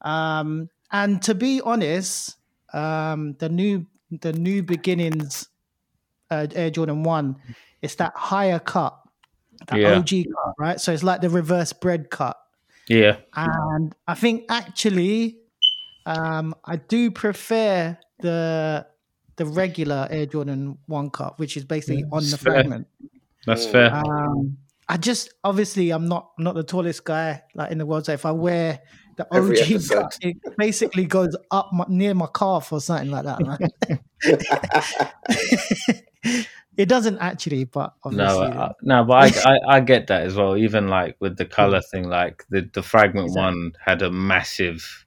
Um, and to be honest, um, the new the new beginnings uh, Air Jordan One, it's that higher cut, that Yeah. OG cut, right? So it's like the reverse bread cut. yeah, And I think actually, um, I do prefer the the regular Air Jordan One cut, which is basically on the fair. fragment. that's fair. Um, I just obviously I'm not I'm not the tallest guy like in the world. So if I wear the OG episode. it basically goes up my, near my calf or something like that. Man. it doesn't actually, but No, uh, I, no, but I, I I get that as well. Even like with the color mm. thing, like the the fragment Exactly. one had a massive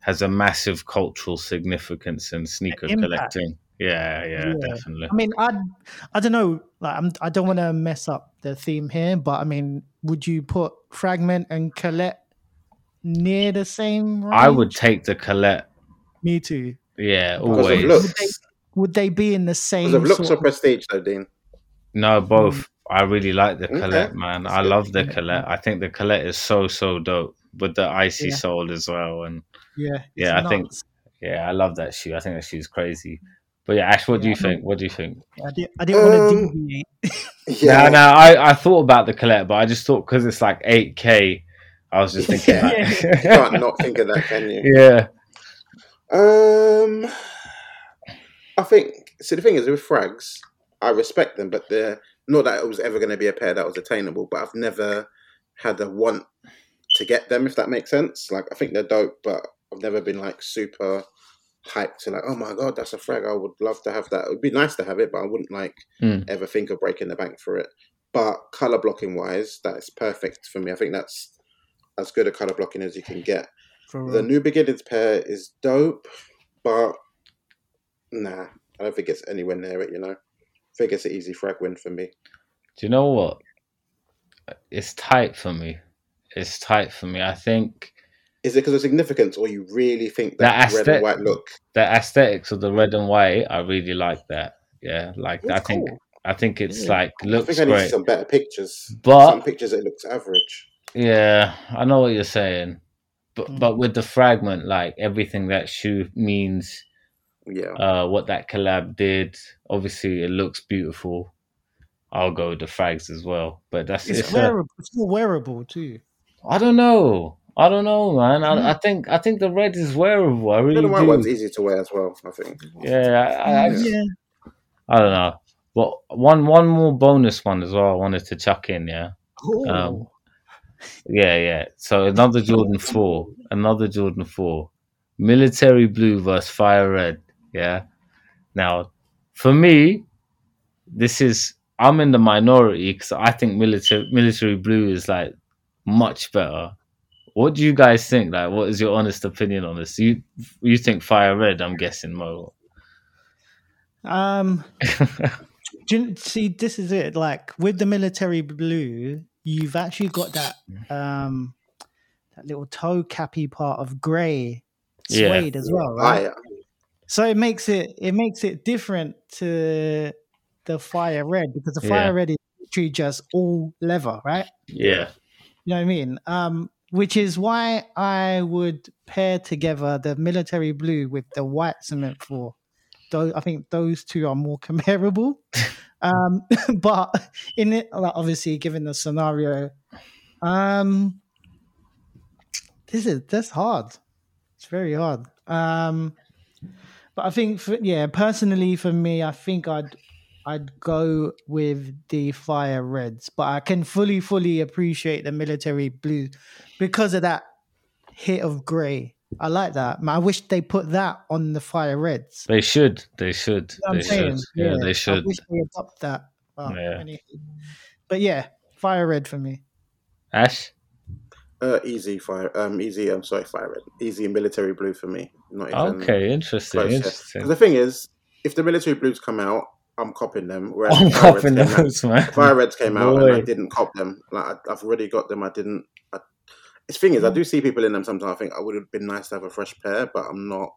has a massive cultural significance in sneaker collecting. Yeah, yeah, Yeah. definitely. I mean, I I don't know. Like, I'm, I don't want to mess up the theme here, but I mean, would you put fragment and Colette near the same? Range? I would take the Colette. Me too. Yeah, Because of always. looks. Would they be in the same? Because of looks sort or prestige, though, Dean. No, both. I really like the Okay, man. that's I good. love the Colette. I think the Colette is so so dope with the icy Yeah. sole as well. And yeah, it's Yeah, I think- yeah, I love that shoe. I think that shoe's crazy. But yeah, Ash, what do you Yeah, I know. think? What do you think? I, did, I didn't want to Um, deviate. Yeah. No, no, I, I thought about the Colette, but I just thought because it's like 8K, I was just thinking, Yeah. You can't not think of that, can you? yeah, Um, I think. See, the thing is with frags, I respect them, but they're not that it was ever going to be a pair that was attainable. But I've never had a want to get them, if that makes sense. Like, I think they're dope, but I've never been like super hyped to like, oh my god, that's a frag. I would love to have that. It would be nice to have it, but I wouldn't like Mm. ever think of breaking the bank for it. But color blocking wise, that's perfect for me. I think that's as good a color blocking as you can get. For The real. New Beginnings pair is dope, but nah, I don't think it's anywhere near it. You know, I think it's an easy frag win for me. Do you know what? It's tight for me. It's tight for me. I think Is it because of significance, or you really think The that red and white look? the aesthetics of the red and white, I really like that. Yeah, like I It's think cool. I think it's Yeah. like I looks think I need great. some better pictures. But- some pictures it looks average. Yeah, I know what you're saying. But Mm. but with the fragment, like everything that shoe means, Yeah, uh, what that collab did. Obviously, it looks beautiful. I'll go with the frags as well. But that's It's it's. wearable. It's more wearable too. I don't know. I don't know, man. Mm. I, I think I think the red is wearable. I really the white do. one's easy to wear as well. I think. Yeah, I, I, I, yeah. I don't know. But one one more bonus one as well. I wanted to chuck in. Yeah, Oh. Um, yeah, yeah. So another Jordan four, another Jordan four, military blue versus fire red. Yeah. Now, for me, this is I'm in the minority because I think military military blue is like much better. What do you guys think? Like, what is your honest opinion on this? You you think fire red? I'm guessing, Mo. Um, do you, see, this is it. Like with the military blue, you've actually got that um that little toe cappy part of grey Yeah. suede as well, right? I, So it makes it it makes it different to the fire red because the fire Yeah. red is literally just all leather, right? Yeah. You know what I mean? Um, which is why I would pair together the military blue with the white cement four. Those, I think those two are more comparable. um, but in it, like, obviously, given the scenario, um, this is that's hard. It's very hard. Um, but I think, for, yeah, personally for me, I think I'd I'd go with the fire reds, but I can fully, fully appreciate the military blue because of that hit of grey. I like that. I wish they put that on the fire reds. They should. They should. You know they saying? should. Yeah, they should. I should. wish they adopt that. But, Yeah. anyway. but yeah, fire red for me. Ash. Uh, easy fire. Um, easy. I'm sorry, fire red. Easy military blue for me. Not even Okay, interesting. close, yeah. The thing is, if the military blues come out, I'm copying them. Whereas I'm the fire reds popping came out- those, man. Fire Reds came out and I didn't cop them. Like I, I've already got them. I didn't. I, the thing is, I do see people in them sometimes. I think I would have been nice to have a fresh pair, but I'm not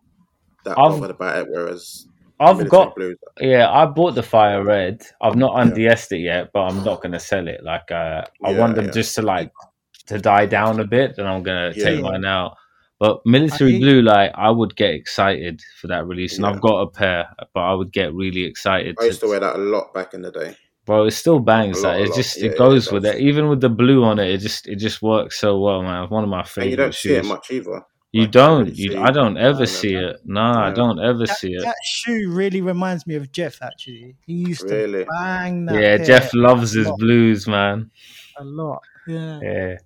that I've- bothered about it. Whereas I've got blues, Yeah, I bought the fire red. I've not Yeah. it yet, but I'm not gonna sell it. Like uh, I Yeah, want them yeah. just to like to die down a bit, then I'm gonna Yeah. take mine out. But military I- blue, like I would get excited for that release, and Yeah. I've got a pair, but I would get really excited. I used to wear that a lot back in the day. Bro, it still bangs. A lot, Like it just Yeah, it yeah, goes it with it. Even with the blue on it, it just it just works so well, man. It's one of my And favorite you don't see it much either. You Like, don't. really You, I don't ever No, see no, no. it. Nah, I don't ever That, see it. that shoe really reminds me of Jeff. Actually, he used to Really? bang that. Yeah, Jeff loves his lot, blues, man. a lot. Yeah. Yeah,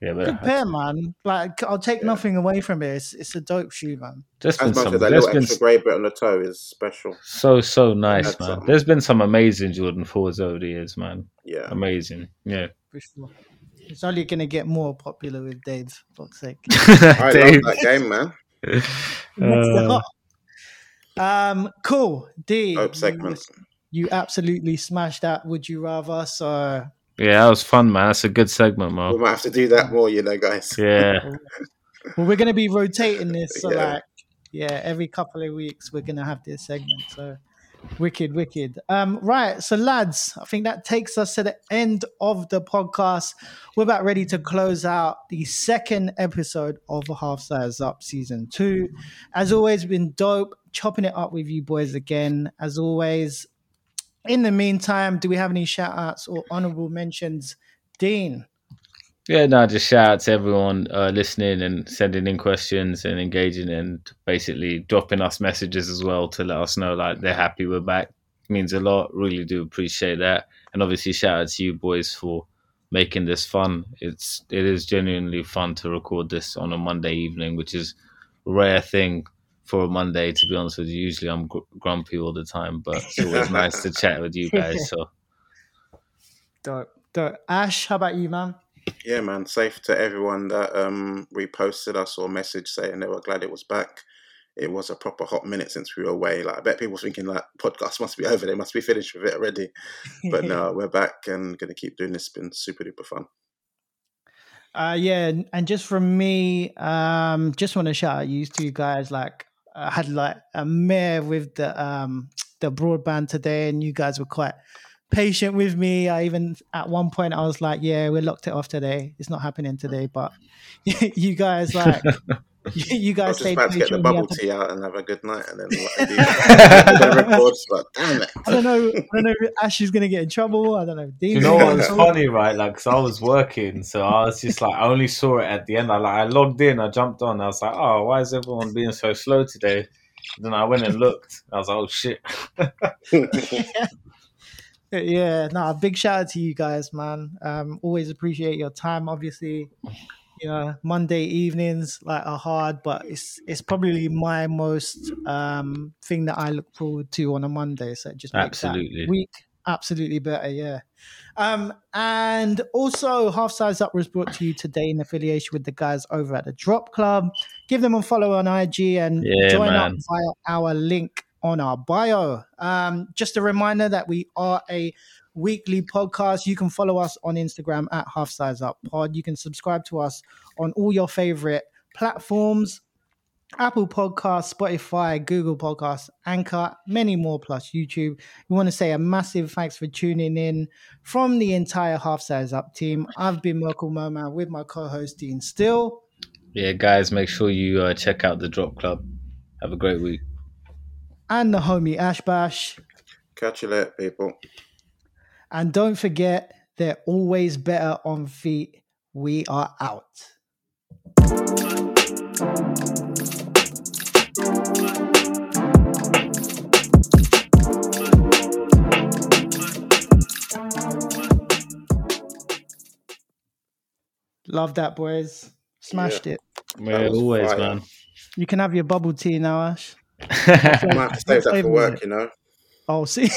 yeah, Good but pair, man. Like I'll take Yeah. nothing away from it. It's, it's a dope shoe, man. there's been As much some. as that There's little been extra grey bit on the toe is special. so so nice, That's man. something. There's been some amazing Jordan fours over the years, man. Yeah. Amazing. Yeah. For sure. It's only gonna get more popular with Dave. For fuck's sake. I Dave. love that game, man. Uh, um, cool. D. Dope you- You absolutely smashed that. Would you rather? So yeah, that was fun, man. That's a good segment, Mark. We might have to do that more, you know, guys. Yeah. well, we're gonna be rotating this. So Yeah. like, yeah, every couple of weeks we're gonna have this segment. So wicked, wicked. Um, right. So lads, I think that takes us to the end of the podcast. We're about ready to close out the second episode of Half Size Up season two. As always, been dope chopping it up with you boys again. As always. In the meantime, do we have any shout outs or honorable mentions? Dean. Yeah, no, just shout out to everyone uh, listening and sending in questions and engaging and basically dropping us messages as well to let us know like they're happy we're back. means a lot. Really do appreciate that. And obviously shout out to you boys for making this fun. It's it is genuinely fun to record this on a Monday evening, which is rare thing for a Monday. To be honest with you, usually I'm gr- grumpy all the time, but it's always nice to chat with you guys. So Dope. Dope. Ash, how about you, man? Yeah, man. Safe to everyone that um reposted us or message saying they were glad it was back. It was a proper hot minute since we were away. Like I bet people thinking like podcast must be over. They must be finished with it already. But no, we're back and gonna keep doing this. It's been super duper fun. Uh, yeah, and- and just from me, um, just want to shout out you two guys. Like, I had like a mare with the um the broadband today, and you guys were quite patient with me. I even at one point I was like, "Yeah, we locked it off today. It's not happening today." But you guys like, you, you I guys was just about to get the bubble tea out and have a good night, and then what, do the records. But damn it! I don't know. I don't know if Ash is gonna get in trouble. I don't know. Dean's you know gonna what get was in trouble. funny, right? Like, cause I was working, so I was just like, I only saw it at the end. I like, I logged in, I jumped on, I was like, oh, why is everyone being so slow today? Then I went and looked. I was like, oh shit. yeah yeah. no a big shout out to you guys man um always appreciate your time obviously you know monday evenings like are hard but it's it's probably my most um thing that i look forward to on a monday so it just makes that Absolutely. week absolutely better yeah um and also half size up was brought to you today in affiliation with the guys over at the drop club give them a follow on ig and Yeah, join up man. via our link on our bio. Um, just a reminder that we are a weekly podcast. You can follow us on Instagram at Half Size Up Pod. You can subscribe to us on all your favorite platforms. Apple Podcasts, Spotify, Google Podcasts, Anchor, many more plus YouTube. We want to say a massive thanks for tuning in from the entire Half Size Up team. I've been Merkle Moe Man with my co-host Dean Still. Yeah, guys, make sure you uh, check out the Drop Club. Have a great week. and the homie Ash Bash. Catch you later, people. And don't forget, they're always better on feet. We are out. Love that, boys. Smashed it. Yeah, was always, fire. man. You can have your bubble tea now, Ash. I might have to save that for work, minute. you know. Oh, see,